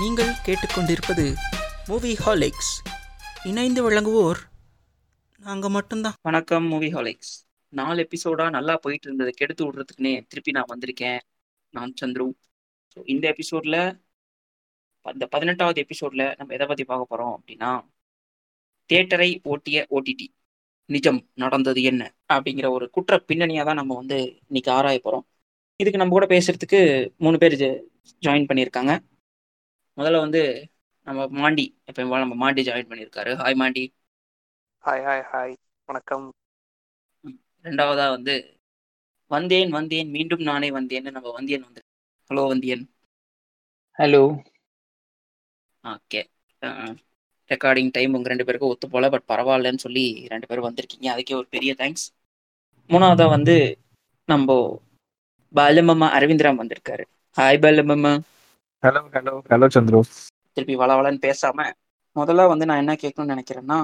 நீங்கள் கேட்டுக்கொண்டிருப்பது மூவி ஹாலிக்ஸ் இணைந்து வழங்குவோர் நாங்கள் மட்டும்தான். வணக்கம் மூவி ஹாலிக்ஸ் நாலு எபிசோடாக நல்லா போயிட்டு இருந்ததை கெடுத்து விடுறதுக்குன்னே திருப்பி நான் வந்திருக்கேன். நான் சந்துரு. ஸோ இந்த எபிசோடில் அந்த பதினெட்டாவது எபிசோடில் நம்ம எதை பற்றி பார்க்க போகிறோம் அப்படின்னா தேட்டரை ஓட்டிய ஓடிடி நிஜம் நடந்தது என்ன? அப்படிங்கிற ஒரு குற்ற பின்னணியாக தான் நம்ம வந்து இன்னைக்கு ஆராய போகிறோம் இதுக்கு நம்ம கூட பேசுறதுக்கு மூணு பேர் ஜாயின் பண்ணியிருக்காங்க. முதல்ல வந்து நம்ம மாண்டி எப்போ நம்ம மாண்டி ஜாயின் பண்ணியிருக்காரு. Hi Mandy. Hi hi hi வணக்கம். ரெண்டாவதா வந்து வந்தேன் வந்தேன் மீண்டும் நானே வந்தேன்னு நம்ம வந்தியன் வந்து hello Vandhiyan. Hello okay recording time உங்க ரெண்டு பேருக்கும் ஒத்து போல பட் பரவாயில்லன்னு சொல்லி ரெண்டு பேரும் வந்திருக்கீங்க. அதுக்கே ஒரு பெரிய தேங்க்ஸ் மூணாவதா வந்து நம்ம பாலமம்மா அரவிந்தராம் வந்திருக்காரு. Hi Balamamma hello hello hello Chandru. திருப்பி வளவலன்னு பேசாம முதல்ல வந்து நான் என்ன கேட்கணும்னு நினைக்கிறேன்னா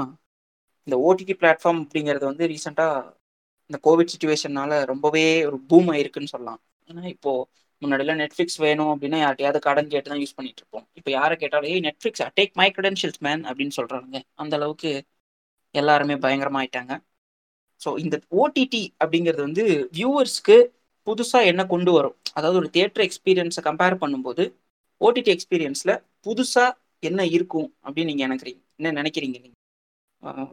இந்த ஓடிடி பிளாட்ஃபார்ம் அப்படிங்கிறது வந்து ரீசெண்டாக இந்த கோவிட் சுச்சுவேஷனால ரொம்பவே ஒரு பூம் ஆயிருக்குன்னு சொல்லலாம். ஏன்னா இப்போ முன்னாடிலாம் நெட்ஃப்ளிக்ஸ் வேணும் அப்படின்னா யார்ட்டையாவது கடன் கேட்டு தான் யூஸ் பண்ணிட்டு இருப்போம் இப்போ யாரை கேட்டாலும் ஏய் Netflix take my credentials man அப்படின்னு சொல்றாங்க அந்த அளவுக்கு எல்லாருமே பயங்கரமாயிட்டாங்க ஸோ இந்த ஓடிடி அப்படிங்கிறது வந்து வியூவர்ஸ்க்கு புதுசாக என்ன கொண்டு வரும்? அதாவது ஒரு தியேட்டர் எக்ஸ்பீரியன்ஸை கம்பேர் பண்ணும்போது ஓடிடி எக்ஸ்பீரியன்ஸ்ல புதுசா என்ன இருக்கும் அப்படின்னு நீங்க நினைக்கிறீங்க என்ன நினைக்கிறீங்க நீங்க?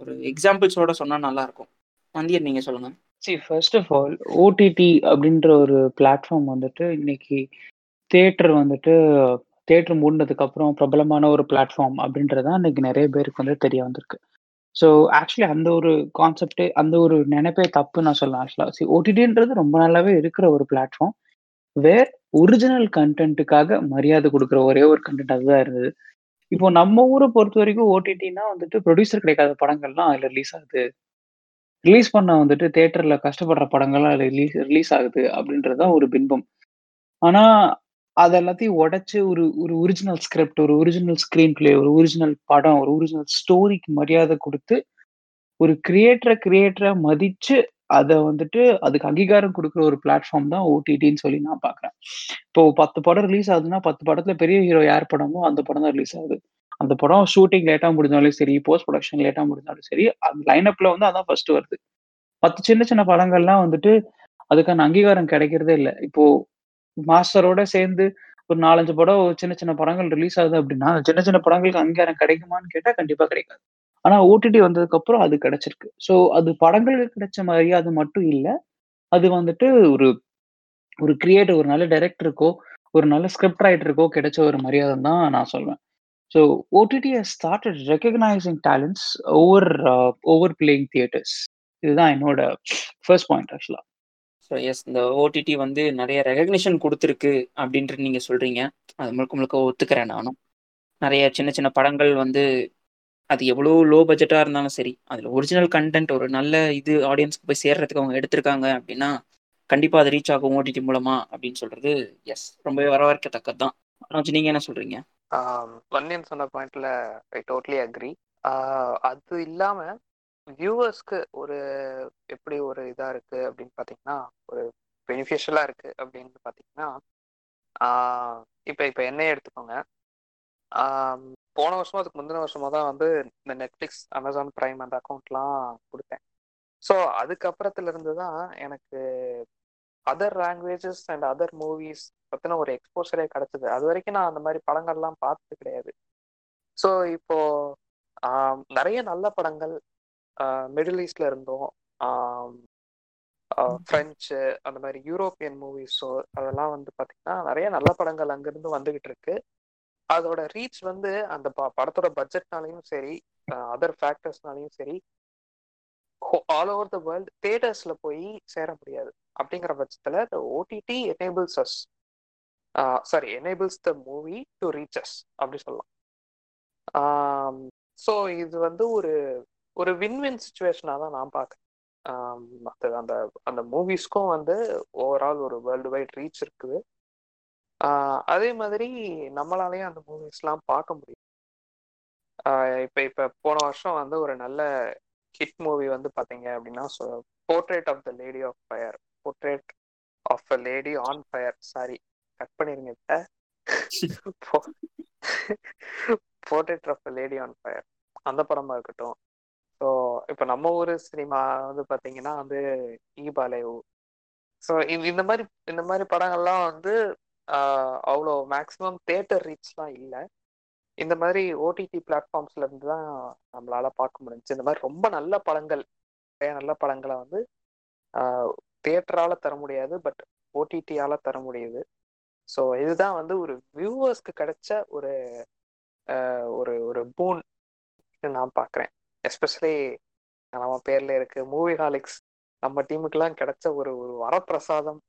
ஒரு எக்ஸாம்பிள்ஸோட சொன்னா நல்லா இருக்கும் வந்தியர் நீங்க சொல்லுங்க. சரி ஃபர்ஸ்ட் ஆஃப் ஆல் ஓடிடி அப்படின்ற ஒரு பிளாட்ஃபார்ம் வந்துட்டு இன்னைக்கு தேட்டர் வந்துட்டு தேட்டர் மூடினதுக்கு அப்புறம் பிரபலமான ஒரு பிளாட்ஃபார்ம் அப்படின்றதான் இன்னைக்கு நிறைய பேருக்கு வந்து தெரிய வந்திருக்கு. ஸோ ஆக்சுவலி அந்த ஒரு கான்செப்டே அந்த ஒரு நினைப்பே தப்பு நான் சொல்லலாம். ஆக்சுவலாக சரி ஓடிடின்றது ரொம்ப நல்லாவே இருக்கிற ஒரு பிளாட்ஃபார்ம் வேர் ஒரிஜினல் கண்டென்ட்டுக்காக மரியாதை கொடுக்குற ஒரே ஒரு கண்டென்ட் அதுதான் இருந்தது. இப்போ நம்ம ஊரை பொறுத்த வரைக்கும் ஓடிடினா வந்துட்டு ப்ரொடியூசர் கிடைக்காத படங்கள்லாம் அதில் ரிலீஸ் ஆகுது. ரிலீஸ் பண்ண வந்துட்டு தேட்டரில் கஷ்டப்படுற படங்கள்லாம் ரிலீஸ் ரிலீஸ் ஆகுது அப்படின்றது தான் ஒரு பின்பம். ஆனால் அது எல்லாத்தையும் உடச்சி ஒரு ஒரு ஒரிஜினல் ஸ்கிரிப்ட் ஒரு ஒரிஜினல் ஸ்க்ரீன் பிளே ஒரு ஒரிஜினல் படம் ஒரு ஒரிஜினல் ஸ்டோரிக்கு மரியாதை கொடுத்து ஒரு கிரியேட்டரை கிரியேட்டரை மதித்து அதை வந்துட்டு அதுக்கு அங்கீகாரம் கொடுக்குற ஒரு பிளாட்ஃபார்ம் தான் ஓடிடின்னு சொல்லி நான் பார்க்குறேன் இப்போ பத்து படம் ரிலீஸ் ஆகுதுன்னா பத்து படத்துல பெரிய ஹீரோ யார் படமோ அந்த படம் தான் ரிலீஸ் ஆகுது. அந்த படம் ஷூட்டிங் லேட்டாக முடிஞ்சாலும் சரி போஸ்ட் ப்ரொடக்ஷன் லேட்டாக முடிஞ்சாலும் சரி அந்த லைனப்ல வந்து அதான் ஃபர்ஸ்ட் வருது. பத்து சின்ன சின்ன படங்கள்லாம் வந்துட்டு அதுக்கான அங்கீகாரம் கிடைக்கிறதே இல்லை. இப்போ மாஸ்டரோட சேர்ந்து ஒரு நாலஞ்சு படம் சின்ன சின்ன படங்கள் ரிலீஸ் ஆகுது அப்படின்னா சின்ன சின்ன படங்களுக்கு அங்கீகாரம் கிடைக்குமான்னு கேட்டால் கண்டிப்பாக கிடைக்காது. ஆனா ஓடிடி வந்ததுக்கு அப்புறம் அது கிடைச்சிருக்கு. ஸோ அது படங்களுக்கு கிடைச்ச மரியாதை மட்டும் இல்லை. அது வந்துட்டு ஒரு ஒரு கிரியேட்டர் ஒரு நல்ல டைரக்டருக்கோ ஒரு நல்ல ஸ்கிரிப்ட் ரைட்டருக்கோ கிடைச்ச ஒரு மரியாதை தான் நான் சொல்வேன். So OTT started recognising talents over over playing theatres இதுதான் என்னோட ஃபர்ஸ்ட் பாயிண்ட் ஆக்சுவலாக ஸோ எஸ் இந்த ஓடிடி வந்து நிறைய ரெகக்னிஷன் கொடுத்துருக்கு அப்படின்ட்டு நீங்கள் சொல்கிறீங்க அது முழுக்க முழுக்க ஒத்துக்கிறேன் நானும். நிறைய சின்ன சின்ன படங்கள் வந்து அது எவ்வளோ லோ பட்ஜெட்டாக இருந்தாலும் சரி அதில் ஒரிஜினல் கண்டென்ட் ஒரு நல்ல இது ஆடியன்ஸ்க்கு போய் சேர்றதுக்கு அவங்க எடுத்திருக்காங்க அப்படின்னா கண்டிப்பாக அது ரீச் ஆகும் ஓடிடி மூலமா அப்படின்னு சொல்றது எஸ் ரொம்பவே வரவேற்கத்தக்கது தான் ஆனால் நீங்கள் என்ன சொல்றீங்க? வன்னியன் சொன்ன பாயிண்ட்ல ஐ டோட்லி அக்ரி அது இல்லாம வியூவர்ஸ்க்கு ஒரு எப்படி ஒரு இதா இருக்கு அப்படின்னு பாத்தீங்கன்னா ஒரு பெனிஃபிஷியலா இருக்கு அப்படின்னு பாத்தீங்கன்னா இப்போ இப்போ என்னையே எடுத்துக்கோங்க. போன வருஷமா அதுக்கு முந்தின வருஷமா தான் வந்து இந்த நெட்ஃப்ளிக்ஸ் அமேசான் பிரைம் அந்த அக்கௌண்ட்லாம் கொடுத்தேன். ஸோ அதுக்கப்புறத்துல இருந்து தான் எனக்கு other languages and other movies பற்றின ஒரு எக்ஸ்போசரே கிடச்சிது. அது வரைக்கும் நான் அந்த மாதிரி படங்கள்லாம் பார்த்தது கிடையாது. ஸோ இப்போ நிறைய நல்ல படங்கள் மிடில் ஈஸ்ட்ல இருந்தோம். ஃப்ரெஞ்சு அந்த மாதிரி யூரோப்பியன் மூவிஸோ அதெல்லாம் வந்து பார்த்தீங்கன்னா நிறைய நல்ல படங்கள் அங்கிருந்து வந்துகிட்டு இருக்கு. அதோட ரீச் வந்து அந்த படத்தோட பட்ஜெட்னாலையும் சரி அதர் ஃபேக்டர்ஸ்னாலையும் சரி ஆல் ஓவர் த வேர்ல்டு தேட்டர்ஸ்ல போய் சேர முடியாது. அப்படிங்கிற பட்சத்துல the OTT enables us sorry enables the movie to reach us அப்படி சொல்லலாம். ஸோ இது வந்து ஒரு ஒரு வின்வின் சுச்சுவேஷனாக தான் நான் பார்க்குறேன் அது அந்த அந்த மூவிஸ்க்கும் வந்து ஓவரால் ஒரு வேர்ல்டு வைட் ரீச் இருக்குது. அதே மாதிரி நம்மளாலேயும் அந்த மூவிஸ்லாம் பார்க்க முடியும். இப்போ இப்போ போன வருஷம் வந்து ஒரு நல்ல ஹிட் மூவி வந்து பார்த்தீங்க அப்படின்னா portrait of the lady of fire portrait of a lady on fire sorry cut பண்ணிருங்க இப்போ. Portrait of lady on fire அந்த படமா இருக்கட்டும். ஸோ இப்போ நம்ம ஊர் சினிமா வந்து பார்த்தீங்கன்னா வந்து ஈபாலேவு ஸோ இந்த மாதிரி இந்த மாதிரி படங்கள்லாம் வந்து அவ்வளோ மேக்ஸிமம் தேட்டர் ரீச்லாம் இல்லை. இந்த மாதிரி ஓடிடி பிளாட்ஃபார்ம்ஸ்ல இருந்து தான் நம்மளால பார்க்க முடிஞ்சுச்சு. இந்த மாதிரி ரொம்ப நல்ல படங்கள் நிறைய நல்ல படங்களை வந்து தியேட்டரால தர முடியாது பட் ஓடிடியால தர முடியுது. ஸோ இதுதான் வந்து ஒரு வியூவர்ஸ்க்கு கிடைச்ச ஒரு ஒரு ஒரு பூன் நான் பார்க்குறேன். எஸ்பெஷலி நம்ம பேர்ல இருக்கு மூவி ஹாலிக்ஸ் நம்ம டீமுக்கெல்லாம் கிடைச்ச ஒரு ஒரு வரப்பிரசாதம்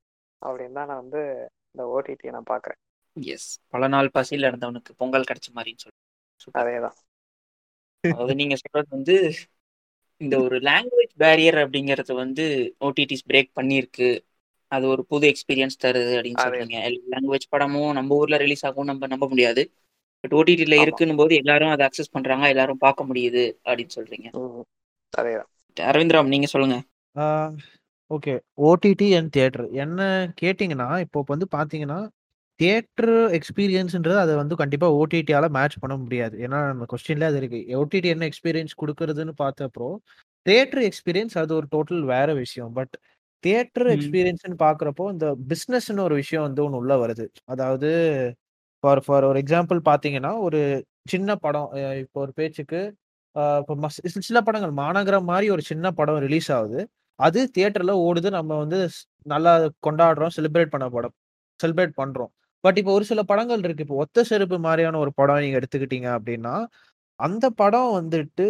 அப்படின்னு தான் நான் வந்து இந்த ஓடிடியை நான் பார்க்குறேன் எஸ் பல நாள் பசியில் இருந்தவனுக்கு பொங்கல் கிடைச்ச மாதிரின்னு சொல்லி. அதே தான் அதாவது நீங்க சொல்றது வந்து இந்த ஒரு லாங்குவேஜ் பேரியர் அப்படிங்கறது வந்து ஓடிடிஸ் பிரேக் பண்ணியிருக்கு. அது ஒரு புது எக்ஸ்பீரியன்ஸ் தருது அப்படின்னு. சொல்றீங்க. லாங்குவேஜ் படமும் நம்ம ஊர்ல ரிலீஸ் ஆகும் நம்ம நம்ப முடியாது. பட் ஓடிடில ஆமா. இருக்குன்னும் போது எல்லாரும் அதை அக்சஸ் பண்றாங்க. எல்லாரும் பார்க்க முடியுது அப்படின்னு சொல்றீங்க. ம். அதே தான் அரவிந்த்ராம் நீங்க சொல்லுங்க. ஓகே. ஓடிடி அண்ட் தியேட்டர் என்ன கேட்டிங்கன்னா இப்போ வந்து பார்த்தீங்கன்னா தியேட்டர் எக்ஸ்பீரியன்ஸ்ன்றது அதை வந்து கண்டிப்பாக ஓடிடியால மேட்ச் பண்ண முடியாது. ஏன்னா நம்ம கொஸ்டின்ல அது இருக்கு. ஓடிடி என்ன எக்ஸ்பீரியன்ஸ் கொடுக்கறதுன்னு பார்த்தப்போ தியேட்டர் எக்ஸ்பீரியன்ஸ் அது ஒரு டோட்டல் வேற விஷயம். But theatre. எக்ஸ்பீரியன்ஸ்னு பார்க்குறப்போ இந்த பிஸ்னஸ்னு ஒரு விஷயம் வந்து ஒன்று உள்ள வருது. அதாவது ஃபார் ஃபார் ஒரு எக்ஸாம்பிள் பார்த்தீங்கன்னா ஒரு சின்ன படம் இப்போ ஒரு பேச்சுக்கு இப்போ சில படங்கள் மாநகரம் மாதிரி ஒரு சின்ன படம் ரிலீஸ் ஆகுது. அது தியேட்டர்ல ஓடுது. நம்ம வந்து நல்லா கொண்டாடுறோம் செலிப்ரேட் பண்ண படம் செலிப்ரேட் பண்றோம். பட் இப்போ ஒரு சில படங்கள் இருக்கு. இப்போ ஒத்த செருப்பு மாதிரியான ஒரு படம் நீங்க எடுத்துக்கிட்டீங்க அப்படின்னா அந்த படம் வந்துட்டு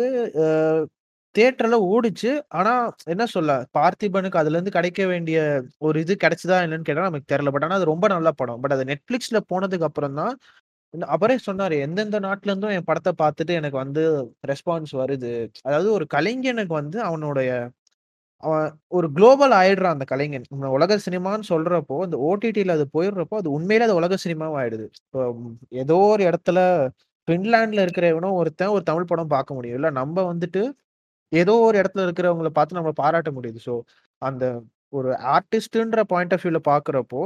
தியேட்டர்ல ஓடுச்சு. ஆனா என்ன சொல்ல? பார்த்திபனுக்கு அதுல இருந்து கிடைக்க வேண்டிய ஒரு இது கிடைச்சதா என்னன்னு கேட்டா நமக்கு தெரியல. பட் ஆனா அது ரொம்ப நல்ல படம். பட் அது நெட்ஃபிளிக்ஸ்ல போனதுக்கு அப்புறம் தான் அவரே சொன்னாரு எந்தெந்த நாட்டுல இருந்தும் என் படத்தை பார்த்துட்டு எனக்கு வந்து ரெஸ்பான்ஸ் வருது. அதாவது ஒரு கலைஞனுக்கு வந்து அவனுடைய அவன் ஒரு குளோபல் ஆயிடுறான் அந்த கலைஞன். உலக சினிமான்னு சொல்றப்போ அந்த ஓடிடியில் அது போயிடுறப்போ அது உண்மையில அது உலக சினிமாவும் ஆயிடுது. இப்போ ஏதோ ஒரு இடத்துல பின்லாண்ட்ல இருக்கிறவனும் ஒருத்தன் ஒரு தமிழ் படம் பார்க்க முடியும். இல்ல நம்ம வந்துட்டு ஏதோ ஒரு இடத்துல இருக்கிறவங்கள பார்த்து நம்ம பாராட்ட முடியுது. ஸோ அந்த ஒரு ஆர்டிஸ்ட்ன்ற பாயிண்ட் ஆஃப் வியூல பாக்குறப்போ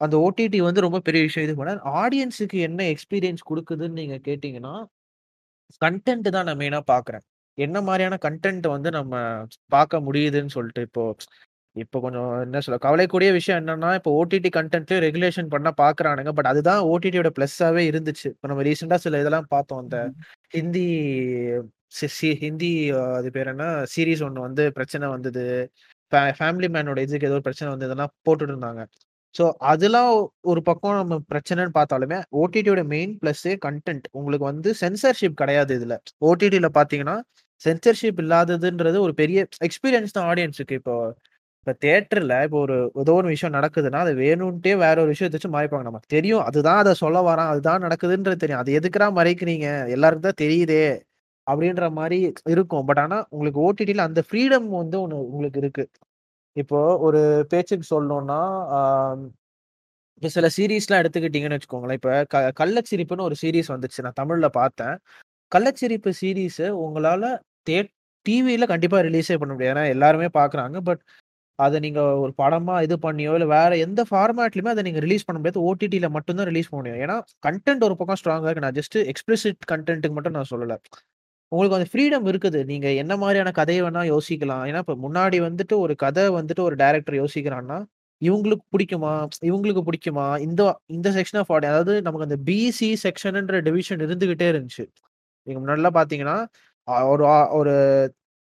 அந்த ஓடிடி வந்து ரொம்ப பெரிய விஷயம். இது பண்ண ஆடியன்ஸுக்கு என்ன எக்ஸ்பீரியன்ஸ் கொடுக்குதுன்னு நீங்க கேட்டீங்கன்னா கண்டென்ட் தான் நான் மெயினா பாக்குறேன் என்ன மாதிரியான கண்டென்ட் வந்து நம்ம பார்க்க முடியுதுன்னு சொல்லிட்டு இப்போ இப்போ கொஞ்சம் என்ன சொல்ல கவலைக்கூடிய விஷயம் என்னன்னா இப்போ ஓடிடி கண்டென்ட்லயும் ரெகுலேஷன் பண்ண பாக்குறானுங்க பட் அதுதான் ஓடிடியோட பிளஸ்ஸாவே இருந்துச்சு. இப்போ நம்ம ரீசெண்டா சில இதெல்லாம் பார்த்தோம். அந்த ஹிந்தி ஹிந்தி அது பேர் என்ன? சீரிஸ் ஒன்று வந்து பிரச்சனை வந்தது. ஃபேமிலி மேனோட இதுக்கு ஏதோ ஒரு பிரச்சனை வந்து இதெல்லாம் போட்டுட்டு இருந்தாங்க. ஸோ அதெல்லாம் ஒரு பக்கம் நம்ம பிரச்சனைன்னு பார்த்தாலுமே ஓடிடியோட மெயின் ப்ளஸ்ஸே கண்டென்ட் உங்களுக்கு வந்து சென்சர்ஷிப் கிடையாது இதுல. ஓடிடியில் பார்த்தீங்கன்னா சென்சர்ஷிப் இல்லாததுன்றது ஒரு பெரிய எக்ஸ்பீரியன்ஸ் தான் ஆடியன்ஸுக்கு இப்போ இப்போ தேட்டரில் இப்போ ஒரு ஏதோ ஒரு விஷயம் நடக்குதுன்னா அது வேணும்ட்டே வேற ஒரு விஷயத்த வச்சு மறைப்பாங்க. நமக்கு தெரியும். அதுதான் அதை சொல்ல வரான். அதுதான் நடக்குதுன்றது தெரியும். அது எதுக்குறா மறைக்கிறீங்க? எல்லாருக்கும் தான் தெரியுதே அப்படின்ற மாதிரி இருக்கும். பட் ஆனா உங்களுக்கு ஓடிடியில் அந்த ஃப்ரீடம் வந்து ஒன்று உங்களுக்கு இருக்கு. இப்போ ஒரு பேச்சுக்கு சொல்லணும்னா இப்போ சில சீரீஸ்லாம் எடுத்துக்கிட்டீங்கன்னு வச்சுக்கோங்களேன். இப்போ க கள்ளச்சிரிப்புன்னு ஒரு சீரீஸ் வந்துச்சு. நான் தமிழில் பார்த்தேன். கள்ளச்சிரிப்பு சீரீஸு உங்களால் தே டிவியில் கண்டிப்பாக ரிலீஸே பண்ண முடியாது. ஏன்னா எல்லாருமே பார்க்குறாங்க பட் அதை நீங்கள் ஒரு படமாக இது பண்ணியோ இல்லை வேறு எந்த ஃபார்மேட்லையுமே அதை நீங்கள் ரிலீஸ் பண்ண முடியாது. ஓடிடியில் மட்டும்தான் ரிலீஸ் பண்ண முடியும். ஏன்னா கண்டென்ட் ஒரு பக்கம் ஸ்ட்ராங்காக இருக்கு. நான் ஜஸ்ட் எக்ஸ்பிளிசிட் கண்டென்ட்டுக்கு மட்டும் நான் சொல்லலை. உங்களுக்கு அந்த ஃப்ரீடம் இருக்குது. நீங்கள் என்ன மாதிரியான கதையை வேணால் யோசிக்கலாம். ஏன்னா இப்போ முன்னாடி வந்துட்டு ஒரு கதை வந்துட்டு ஒரு டேரக்டர் யோசிக்கிறான்னா இவங்களுக்கு பிடிக்குமா? இவங்களுக்கு பிடிக்குமா? இந்த இந்த செக்ஷன் ஆஃப் ஆடியன் அதாவது நமக்கு அந்த பிசி செக்ஷன்ன்ற டிவிஷன் இருந்துகிட்டே இருந்துச்சு. நீங்கள் முன்னாடிலாம் பார்த்தீங்கன்னா ஒரு ஒரு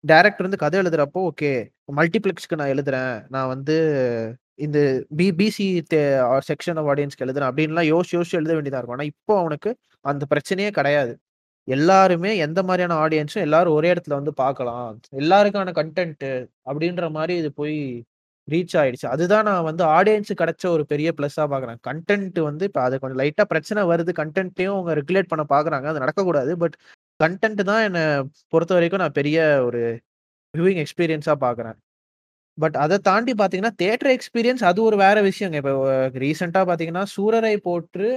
டைரக்டர் வந்து கதை எழுதுறப்போ ஓகே மல்டிப்ளெக்ஸ்க்கு நான் எழுதுறேன். நான் வந்து இந்த பிபிசி செக்ஷன் ஆஃப் ஆடியன்ஸ்க்கு எழுதுறேன் அப்படின்லாம் யோசிச்சு யோசிச்சு எழுத வேண்டியதாக இருக்கும். ஆனால் இப்போ அவனுக்கு அந்த பிரச்சனையே கிடையாது. எல்லாருமே எந்த மாதிரியான ஆடியன்ஸும் எல்லாரும் ஒரே இடத்துல வந்து பார்க்கலாம். எல்லாருக்கான கண்டென்ட்டு அப்படின்ற மாதிரி இது போய் ரீச் ஆயிடுச்சு. அதுதான் நான் வந்து ஆடியன்ஸு கிடைச்ச ஒரு பெரிய ப்ளஸ்ஸாக பார்க்குறேன். கண்டென்ட் வந்து இப்போ அது கொஞ்சம் லைட்டாக பிரச்சனை வருது. கண்டென்ட்டையும் அவங்க ரெகுலேட் பண்ண பார்க்குறாங்க. அது நடக்கக்கூடாது. பட் கண்டென்ட் தான் என்னை பொறுத்த வரைக்கும் நான் பெரிய ஒரு வியூவிங் எக்ஸ்பீரியன்ஸாக பார்க்குறேன் பட் அதை தாண்டி பார்த்தீங்கன்னா தேட்டர் எக்ஸ்பீரியன்ஸ் அது ஒரு வேற விஷயங்க. இப்போ ரீசெண்டாக பார்த்தீங்கன்னா சூரரை போட்டு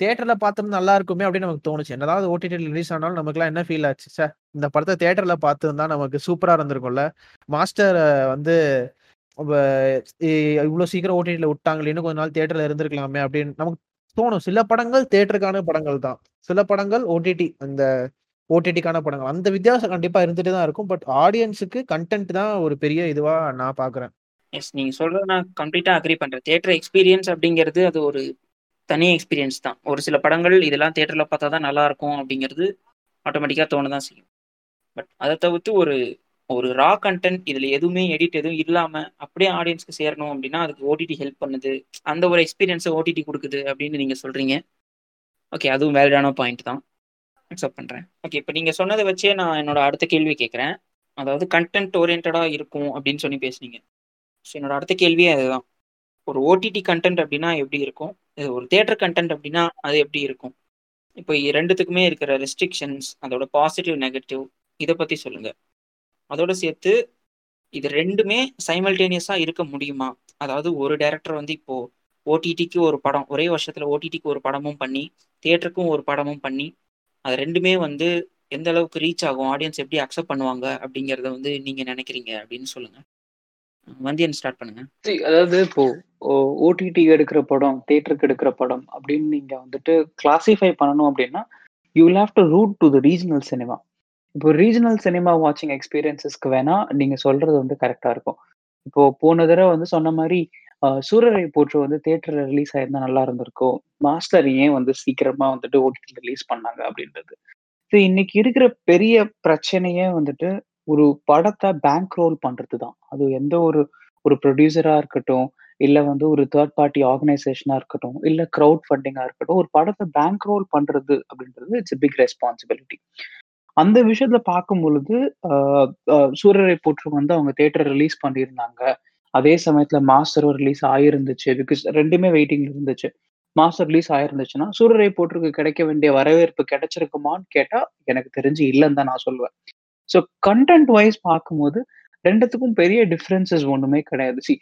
தேட்டரில் பார்த்தோம் நல்லா இருக்குமே அப்படின்னு நமக்கு தோணுச்சு. என்னதாவது ஓடிடியில் ரிலீஸ் ஆனாலும் நமக்குலாம் என்ன ஃபீல் ஆச்சு? சார் இந்த படத்தை தேட்டரில் பார்த்துருந்தா நமக்கு சூப்பராக இருந்திருக்கும்ல. மாஸ்டர் வந்து இவ்வளோ சீக்கிரம் ஓடிடியில் விட்டாங்களே இன்னும் கொஞ்ச நாள் தேட்டரில் இருந்திருக்கலாமே அப்படின்னு நமக்கு தோணும். சில படங்கள் தேட்டருக்கான படங்கள் தான். சில படங்கள் ஓடிடி அந்த ஓடிடிக்கான படங்கள். அந்த வித்தியாசம் கண்டிப்பா இருந்துட்டு தான் இருக்கும். பட் ஆடியன்ஸுக்கு கண்டென்ட் தான் ஒரு பெரிய இதுவா நான் பாக்குறேன். எஸ் நீங்க சொல்றது நான் கம்ப்ளீட்டா அக்ரி பண்றேன். தியேட்டர் எக்ஸ்பீரியன்ஸ் அப்படிங்கிறது அது ஒரு தனி எக்ஸ்பீரியன்ஸ் தான். ஒரு சில படங்கள் இதெல்லாம் தியேட்டர்ல பார்த்தா தான் நல்லா இருக்கும் அப்படிங்கிறது ஆட்டோமேட்டிக்கா தோணதான் செய்யும். பட் அதை தவிர்த்து ஒரு ஒரு ரா கண்டென்ட் இதுல எதுவுமே எடிட் எதுவும் இல்லாம அப்படியே ஆடியன்ஸ்க்கு சேரணும் அப்படின்னா அதுக்கு ஓடிடி ஹெல்ப் பண்ணுது. அந்த ஒரு எக்ஸ்பீரியன்ஸை ஓடிடி கொடுக்குது அப்படின்னு நீங்க சொல்றீங்க. ஓகே அதுவும் வேலிடான பாயிண்ட் தான். அக்செப்ட் பண்ணுறேன் ஓகே இப்போ நீங்கள் சொன்னதை வச்சே நான் என்னோட அடுத்த கேள்வி கேட்குறேன். அதாவது கண்டென்ட் ஓரியன்டாக இருக்கும் அப்படின்னு சொல்லி பேசுனீங்க. ஸோ என்னோட அடுத்த கேள்வியே அதுதான். ஒரு ஓடிடி கண்டென்ட் அப்படின்னா எப்படி இருக்கும்? இது ஒரு தேட்டர் கண்டென்ட் அப்படின்னா அது எப்படி இருக்கும்? இப்போ ரெண்டுத்துக்குமே இருக்கிற ரெஸ்ட்ரிக்ஷன்ஸ் அதோட பாசிட்டிவ் நெகட்டிவ் இதை பற்றி சொல்லுங்கள் அதோட சேர்த்து இது ரெண்டுமே சைமல்டேனியஸாக இருக்க முடியுமா? அதாவது ஒரு டேரக்டர் வந்து இப்போது ஓடிடிக்கு ஒரு படம் ஒரே வருஷத்தில் ஓடிடிக்கு ஒரு படமும் பண்ணி தேட்டருக்கும் ஒரு படமும் பண்ணி அது ரெண்டுமே வந்து எந்த அளவுக்கு ரீச் ஆகும் ஆடியன்ஸ் எப்படி அக்செப்ட் பண்ணுவாங்க அப்படிங்கறத வந்து நீங்க நினைக்கிறீங்க அப்படின்னு சொல்லுங்க. வந்தியன் ஸ்டார்ட் பண்ணுங்க. அதாவது இப்போ ஓடிடி எடுக்கிற படம் தியேட்டருக்கு எடுக்கிற படம் அப்படின்னு நீங்க வந்துட்டு கிளாசிஃபை பண்ணணும் அப்படின்னா you will have to root to the regional cinema இப்போ ரீஜனல் சினிமா வாட்சிங் எக்ஸ்பீரியன்ஸஸ்க்கு வேணா நீங்க சொல்றது வந்து கரெக்டா இருக்கும். இப்போ போன தடவை வந்து சொன்ன மாதிரி சூரரை போற்று வந்து தியேட்டர்ல ரிலீஸ் ஆயிருந்தா நல்லா இருந்திருக்கும். மாஸ்டர் ஏன் வந்து சீக்கிரமா வந்துட்டு ஓடிடி ரிலீஸ் பண்ணாங்க அப்படின்றது. இன்னைக்கு இருக்கிற பெரிய பிரச்சனையே வந்துட்டு ஒரு படத்தை பேங்க் ரோல் பண்றது தான் அது எந்த ஒரு ஒரு ப்ரொடியூசரா இருக்கட்டும் இல்ல வந்து ஒரு தேர்ட் பார்ட்டி ஆர்கனைசேஷனா இருக்கட்டும் இல்ல க்ரௌட் ஃபண்டிங்கா இருக்கட்டும் ஒரு படத்தை பேங்க் ரோல் பண்றது அப்படின்றது இட்ஸ் பிக் ரெஸ்பான்சிபிலிட்டி அந்த விஷயத்துல பார்க்கும் பொழுது சூரரை போற்று வந்து அவங்க தேட்டர் ரிலீஸ் பண்ணியிருந்தாங்க. அதே சமயத்துல மாஸ்டரும் ரிலீஸ் ஆயிருந்துச்சு. பிகாஸ் ரெண்டுமே வெயிட்டிங்ல இருந்துச்சு. மாஸ்டர் ரிலீஸ் ஆயிருந்துச்சுன்னா சூரரை போட்டிருக்கு கிடைக்க வேண்டிய வரவேற்பு கிடைச்சிருக்குமான்னு கேட்டா எனக்கு தெரிஞ்சு இல்லைன்னு தான் நான் சொல்லுவேன் ஸோ கண்டென்ட் வைஸ் பார்க்கும்போது ரெண்டுத்துக்கும் பெரிய டிஃப்ரென்சஸ் ஒண்ணுமே கிடையாது. See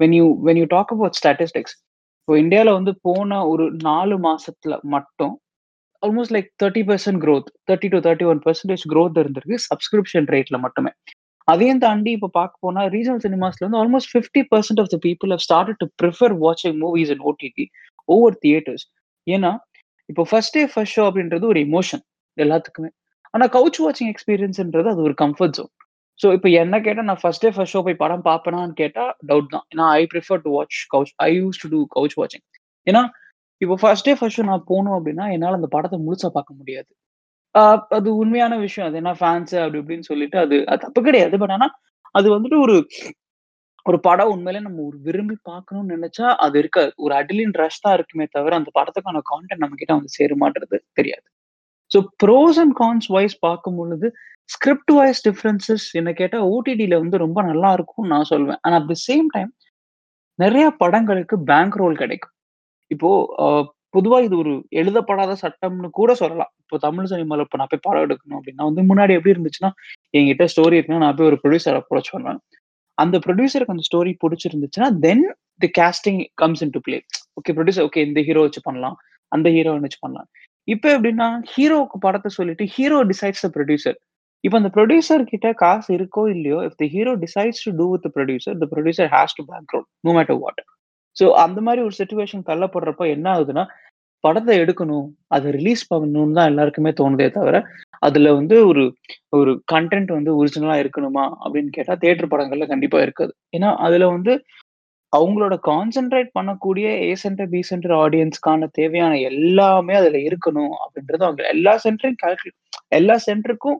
when you when you talk about statistics இப்போ இந்தியாவில் வந்து போன ஒரு நாலு மாசத்துல மட்டும் almost like thirty percent growth thirty to thirty one percentage growth இருந்திருக்கு சப்ஸ்கிரிப்ஷன் ரேட்ல மட்டுமே. அதையும் தாண்டி இப்போ பார்க்க போனா ரீஜனல் சினிமாஸ்ல வந்து almost fifty percent of the people have start to prefer வாட்சிங் movies in OTT over theatres ஏன்னா இப்போ ஃபர்ஸ்ட் டே ஃபர்ஸ்ட் ஷோ அப்படின்றது ஒரு எமோஷன் எல்லாத்துக்குமே. ஆனா கவுச் வாட்சிங் எக்ஸ்பீரியன்ஸ்ன்றது அது ஒரு கம்ஃபர்ட் ஜோன் ஸோ இப்போ என்ன கேட்டால் நான் ஃபர்ஸ்ட் டே ஃபர்ஸ்ட் ஷோ போய் படம் பார்ப்பேனான்னு கேட்டால் டவுட் தான். ஏன்னா I prefer to watch couch I use to do couch வாட்சிங் ஏன்னா இப்போ ஃபர்ஸ்ட் டே ஃபர்ஸ்ட் ஷோ நான் போகணும் அப்படின்னா என்னால் அந்த படத்தை முழுசா பார்க்க முடியாது. அது உண்மையான விஷயம். அது என்ன ஃபேன்ஸ் அப்படி இப்படின்னு சொல்லிட்டு அது அது தப்பு கிடையாது. பட் ஆனா அது வந்துட்டு ஒரு ஒரு படம் உண்மையிலே நம்ம ஒரு விரும்பி பார்க்கணும்னு நினைச்சா அது இருக்காது ஒரு அடிலின் ரஷ் தான் இருக்குமே தவிர அந்த படத்துக்கான கான்டென்ட் நம்ம கிட்ட வந்து சேருமான்றது தெரியாது. So pros and cons wise பார்க்கும் பொழுது ஸ்கிரிப்ட் வைஸ் டிஃப்ரென்சஸ் என்ன கேட்டால் ஓடிடியில் வந்து ரொம்ப நல்லா இருக்கும்னு நான் சொல்வேன். ஆனால் அட் த சேம் டைம் நிறைய படங்களுக்கு பேங்க் ரோல் கிடைக்கும். இப்போ பொதுவா இது ஒரு எழுதப்படாத சட்டம்னு கூட சொல்லலாம். இப்போ தமிழ் சினிமாவில் இப்போ நான் போய் படம் எடுக்கணும் அப்படின்னா வந்து முன்னாடி எப்படி இருந்துச்சுன்னா என்கிட்ட ஸ்டோரி இருக்குன்னா நான் போய் ஒரு ப்ரொடியூசரை அப்ரோச் பண்ணுவேன் அந்த ப்ரொடியூசருக்கு அந்த ஸ்டோரி பிடிச்சிருந்துச்சுன்னா then the casting comes into play okay producer okay இந்த ஹீரோ வச்சு பண்ணலாம். அந்த ஹீரோ வச்சு பண்ணலாம். இப்போ எப்படின்னா ஹீரோவுக்கு படத்தை சொல்லிட்டு ஹீரோ டிசைட்ஸ் த ப்ரொடியூசர் இப்போ அந்த ப்ரொடியூசர் கிட்ட காசு இருக்கோ இல்லையோ if the hero decides to do with producer the producer has to back no matter what so அந்த மாதிரி ஒரு சுச்சுவேஷன் தள்ளப்படுறப்ப என்ன ஆகுதுன்னா படத்தை எடுக்கணும் அதை ரிலீஸ் பண்ணணும்னு தான் எல்லாருக்குமே தோணுதே தவிர அதுல வந்து ஒரு ஒரு கண்டென்ட் வந்து ஒரிஜினலா இருக்கணுமா அப்படின்னு கேட்டா தேட்டர் படங்கள்ல கண்டிப்பா இருக்காது. ஏன்னா அதுல வந்து அவங்களோட கான்சென்ட்ரேட் பண்ணக்கூடிய ஏ சென்டர் பி சென்டர் ஆடியன்ஸ்க்கான தேவையான எல்லாமே அதுல இருக்கணும் அப்படின்றது அவங்க எல்லா சென்டரையும் கால்குலேட் எல்லா சென்டருக்கும்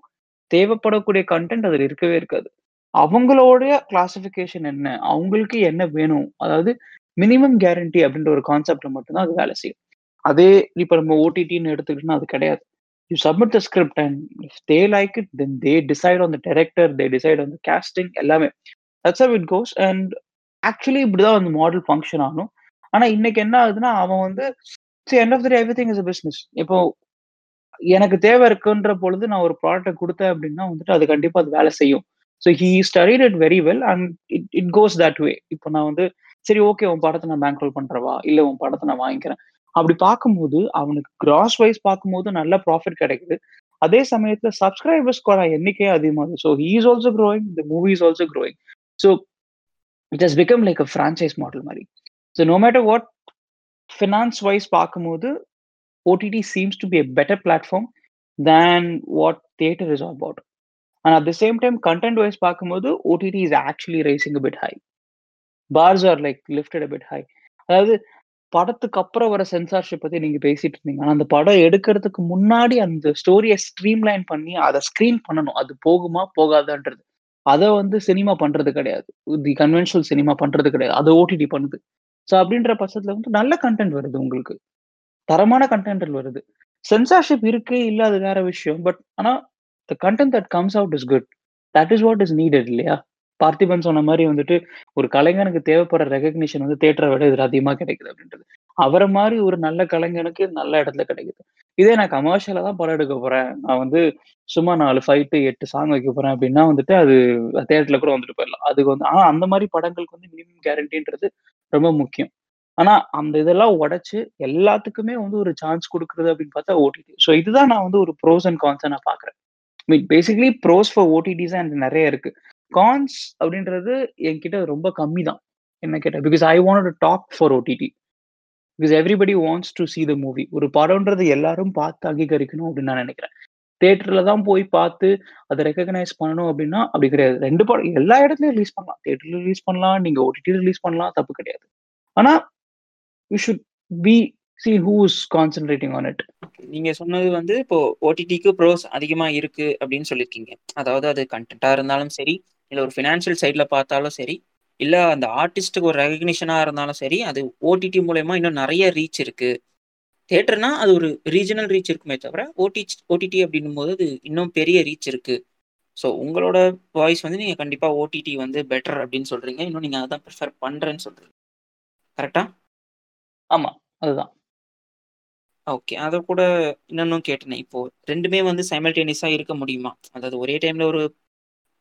தேவைப்படக்கூடிய கண்டென்ட் அதுல இருக்கவே இருக்காது. அவங்களோட கிளாசிபிகேஷன் என்ன? அவங்களுக்கு என்ன வேணும்? அதாவது மினிமம் கேரண்டி அப்படின்ற ஒரு கான்செப்ட்ல மட்டும்தான் அது வேலை செய்யும். அதே இப்போ நம்ம ஓடிடின்னு எடுத்துக்கிட்டோம்னா அது கிடையாது. You submit the script and they like it then they decide on the director they decide on the casting எல்லாமே. That's up it goes and actually இப்படிதான் அந்த மாடல் ஃபங்க்ஷன் ஆகணும் ஆனா இன்னைக்கு என்ன ஆகுதுன்னா அவன் வந்து end of the everything is business இப்போ எனக்கு தேவை இருக்குன்ற பொழுது நான் ஒரு ப்ராடக்ட் கொடுத்தேன் அப்படின்னா வந்துட்டு அது கண்டிப்பாக அது வேலை செய்யும். So he studied it very well and it it goes that way இப்போ நான் வந்து சரி ஓகே உன் படத்தை நான் பேங்க் ரோல் பண்றவா? இல்ல உன் படத்தை நான் வாங்கிக்கிறேன். அப்படி பார்க்கும்போது அவனுக்கு கிராஸ் வைஸ் பார்க்கும்போது நல்ல ப்ராஃபிட் கிடைக்குது. அதே சமயத்துல சப்ஸ்கிரைபர்ஸ்க்கான எண்ணிக்கையே அதிகமாகுது so he is also growing the movie is also growing so it has become like a franchise model மாதிரி. So no matter what finance wise பார்க்கும்போது OTT seems to be a better platform than what theatre is about and at the same time content wise பார்க்கும்போது OTT is actually raising bit high bars are like lifted bit high அதாவது படத்துக்கு அப்புறம் வர censorship பத்தி நீங்க பேசிட்டு இருந்தீங்க. ஆனா அந்த படம் எடுக்கிறதுக்கு முன்னாடி அந்த ஸ்டோரியை ஸ்ட்ரீம் லைன் பண்ணி அதை ஸ்கிரீன் பண்ணணும். அது போகுமா போகாதான்றது. அதை வந்து சினிமா பண்றது கிடையாது. தி கன்வென்ஷனல் சினிமா பண்றது கிடையாது. அதை ஓடிடி பண்ணுது. ஸோ அப்படின்ற பட்சத்துல வந்து நல்ல கண்டென்ட் வருது உங்களுக்கு. தரமான கண்டென்ட் வருது. சென்சார்ஷிப் இருக்கு இல்ல அது வேற விஷயம். பட் ஆனா the content that comes out is good that is what is needed இல்லையா? பார்த்திபன் சொன்ன மாதிரி வந்துட்டு ஒரு கலைஞனுக்கு தேவைப்படுற ரெகக்னிஷன் வந்து தேட்டரை விட இதுல அதிகமா கிடைக்குது அப்படின்றது. அவரை மாதிரி ஒரு நல்ல கலைஞனுக்கு நல்ல இடத்துல கிடைக்குது. இதே நான் கமர்ஷியலா தான் படம் எடுக்க போறேன். நான் வந்து சும்மா நாலு ஃபைட்டு எட்டு சாங் வைக்க போறேன் அப்படின்னா வந்துட்டு அது தேட்டர்ல கூட வந்துட்டு போயிடலாம். அதுக்கு வந்து ஆனா அந்த மாதிரி படங்களுக்கு வந்து மினிமம் கேரண்டின்றது ரொம்ப முக்கியம். ஆனா அந்த இதெல்லாம் உடைச்சு எல்லாத்துக்குமே வந்து ஒரு சான்ஸ் கொடுக்குறது அப்படின்னு பார்த்தா ஓடிடி ஸோ இதுதான் நான் வந்து ஒரு ப்ரோஸ் அண்ட் கான்ஸை நான் பாக்குறேன் mean basically pros for OTTs and நிறைய இருக்கு. கான்ஸ் அப்படின்றது என்கிட்ட ரொம்ப கம்மி தான் என்ன கேட்டேன் because I want to talk for OTT because everybody wants to see the movie ஒரு படம்ன்றது எல்லாரும் பார்த்து அங்கீகரிக்கணும் அப்படின்னு நான் நினைக்கிறேன். தேட்டர்ல தான் போய் பார்த்து அதை ரெக்கக்னைஸ் பண்ணணும் அப்படின்னா அப்படி கிடையாது. ரெண்டு படம் எல்லா இடத்துலயும் ரிலீஸ் பண்ணலாம். தேட்டரில் ரிலீஸ் பண்ணலாம் நீங்க ஓடிடி ரிலீஸ் பண்ணலாம் தப்பு கிடையாது. ஆனால் you should be see who's concentrating on it நீங்க சொன்னது வந்து இப்போ ஓடிடிக்கு ப்ரோஸ் அதிகமா இருக்கு அப்படின்னு சொல்லியிருக்கீங்க அதாவது அது கண்டென்ட்டா இருந்தாலும் சரி இல்ல ஒரு ஃபினான்ஷியல் சைட்ல பார்த்தாலும் சரி இல்ல அந்த ஆர்டிஸ்ட்டுக்கு ஒரு ரெகக்னிஷனா இருந்தாலும் சரி அது ஓடிடி மூலயமா இன்னும் நிறைய ரீச் இருக்கு. தேட்டர்னா அது ஒரு ரீஜனல் ரீச் இருக்குமே தவிர ஓடி ஓடிடி அப்படின்னும் போது அது இன்னும் பெரிய ரீச் இருக்கு. ஸோ உங்களோட வாய்ஸ் வந்து நீங்க கண்டிப்பா ஓடிடி வந்து பெட்டர் அப்படின்னு சொல்றீங்க. இன்னும் நீங்க அதான் ப்ரிஃபர் பண்றேன்னு சொல்றீங்க. கரெக்டா ஆமா அதுதான். ஓகே அதை கூட இன்னொன்னும் கேட்டேனே. இப்போ ரெண்டுமே வந்து சைமல்டேனியஸா இருக்க முடியுமா? அதாவது ஒரே டைம்ல ஒரு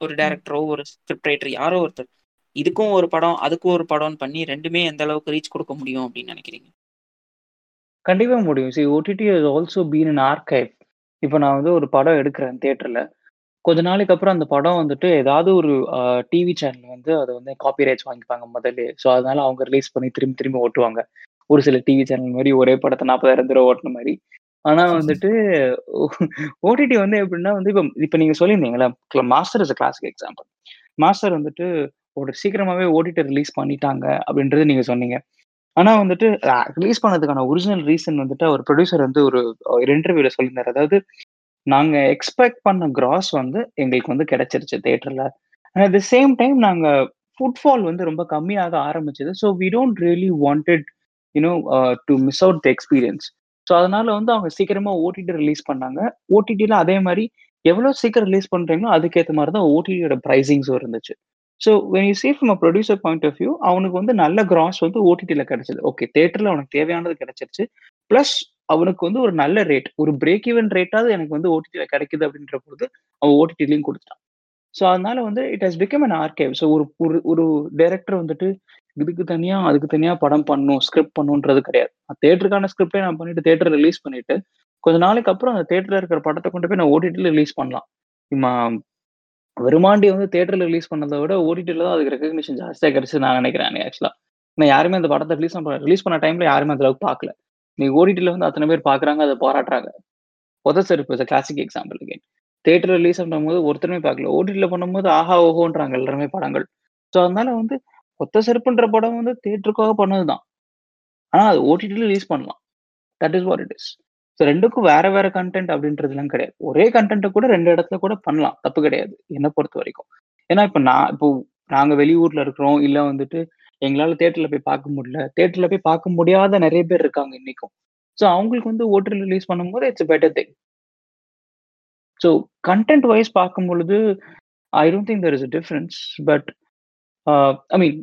ஒரு டேரக்டரோ ஒரு ஸ்கிரிப்ட் ரைட்டர் யாரோ ஒருத்தர். இதுக்கும் ஒரு படம் அதுக்கும் ஒரு படம்னு பண்ணி ரெண்டுமே எந்த அளவுக்கு ரீச் கொடுக்க முடியும் அப்படின்னு நினைக்கிறீங்க? கண்டிப்பா முடியும். See OTT has also been in archive இப்போ நான் வந்து ஒரு படம் எடுக்கிறேன் தியேட்டர்ல கொஞ்ச நாளைக்கு அப்புறம் அந்த படம் வந்துட்டு ஏதாவது ஒரு டிவி சேனல் வந்து அதை வந்து காப்பி ரைட்ஸ் வாங்கிப்பாங்க முதல்ல. ஸோ அதனால அவங்க ரிலீஸ் பண்ணி திரும்பி திரும்பி ஓட்டுவாங்க. ஒரு சில டிவி சேனல் மாதிரி ஒரே படத்தை நாற்பதாயிரம் தடவை ஓட்டின மாதிரி. ஆனா வந்துட்டு ஓடிடி வந்து எப்படின்னா வந்து இப்போ இப்போ நீங்க சொல்லியிருந்தீங்களா Master is a classic example Master வந்துட்டு ஒரு சீக்கிரமாவே ஓடிடி ரிலீஸ் பண்ணிட்டாங்க அப்படின்றது நீங்க சொன்னீங்க. ஆனா வந்துட்டு ரிலீஸ் பண்ணதுக்கான ஒரிஜினல் ரீசன் வந்துட்டு அவர் ப்ரொடியூசர் வந்து ஒரு ஒரு இன்டர்வியூல சொல்லியிருந்தாரு. அதாவது நாங்க எக்ஸ்பெக்ட் பண்ண கிராஸ் வந்து எங்களுக்கு வந்து கிடைச்சிருச்சு தேட்டர்ல அட் த சேம் டைம் நாங்க ஃபுட்ஃபால் வந்து ரொம்ப கம்மியாக ஆரம்பிச்சது. So we don't really wanted you know to miss out the experience so அதனால வந்து அவங்க சீக்கிரமா ஓடிடி ரிலீஸ் பண்ணாங்க. ஓடிடியில் அதே மாதிரி எவ்வளோ சீக்கிரம் ரிலீஸ் பண்றீங்களோ அதுக்கேற்ற மாதிரி தான் ஓடிடியோட ப்ரைசிங்ஸும் இருந்துச்சு. So when you see from a producer point of view அவனுக்கு வந்து நல்ல கிராஸ் வந்து ஓடிடியில் கிடைச்சது. ஓகே தேட்டரில் அவனுக்கு தேவையானது கிடைச்சிருச்சு. ப்ளஸ் அவனுக்கு வந்து ஒரு நல்ல ரேட் ஒரு பிரேக் ஈவன் ரேட்டாவது எனக்கு வந்து ஓடிடியில் கிடைக்குது அப்படின்ற பொழுது அவன் ஓடிடிலையும் கொடுத்துட்டான். ஸோ அதனால வந்து it has become an archive so ஒரு ஒரு ஒரு டைரக்டர் வந்துட்டு இதுக்கு தனியா அதுக்கு தனியா படம் பண்ணும் ஸ்கிரிப்ட் பண்ணுன்றது கிடையாது. தேட்டருக்கான ஸ்கிரிப்டே நான் பண்ணிட்டு தேட்டர் ரிலீஸ் பண்ணிட்டு கொஞ்ச நாளைக்கு அப்புறம் அந்த தேட்டர்ல இருக்கிற படத்தை கொண்டு போய் நான் ஓடிடியில் ரிலீஸ் பண்ணலாம். இம்மா வருமாண்டி வந்து தேட்டர்ல ரிலீஸ் பண்ணதை விட ஓடிடியில் தான் அதுக்கு ரெகக்னிஷன் ஜாஸ்தியாக கிடைச்சு நான் நினைக்கிறேன் ஆக்சுவலா நான் யாருமே அந்த படத்தை ரிலீஸ் பண்ண ரிலீஸ் பண்ண டைம்ல யாருமே அந்த அளவுக்கு பார்க்கல. நீ ஓடிடியில் வந்து அத்தனை பேர் பார்க்குறாங்க அதை பாராட்டுறாங்க. ஒத செருப்பு classic example can theatre release பண்ணும்போது ஒருத்தருமே பார்க்கல. ஓடிடியில் பண்ணும்போது ஆஹா ஓஹோன்றாங்க எல்லாருமே படங்கள். ஸோ அதனால வந்து கொத்த செருப்புன்ற படம் வந்து தேட்டருக்காக பண்ணதுதான். ஆனா அது ஓடிடியில் ரிலீஸ் பண்ணலாம். That is what it is so ரெண்டுக்கும் வேற வேற கண்டென்ட் அப்படின்றதுலாம் கிடையாது. ஒரே கண்டென்ட்டை கூட ரெண்டு இடத்துல கூட பண்ணலாம். தப்பு கிடையாது. என்னை பொறுத்த வரைக்கும். ஏன்னா இப்போ நான் இப்போ நாங்கள் வெளியூர்ல இருக்கிறோம். இல்லை வந்துட்டு எங்களால் தேட்டர்ல போய் பார்க்க முடியல. தேட்டர்ல போய் பார்க்க முடியாத நிறைய பேர் இருக்காங்க இன்னைக்கும். ஸோ அவங்களுக்கு வந்து ஓட்டர் ரிலீஸ் பண்ணும்போது it's better thing so content wise பார்க்கும் பொழுது I don't think there is a difference but I mean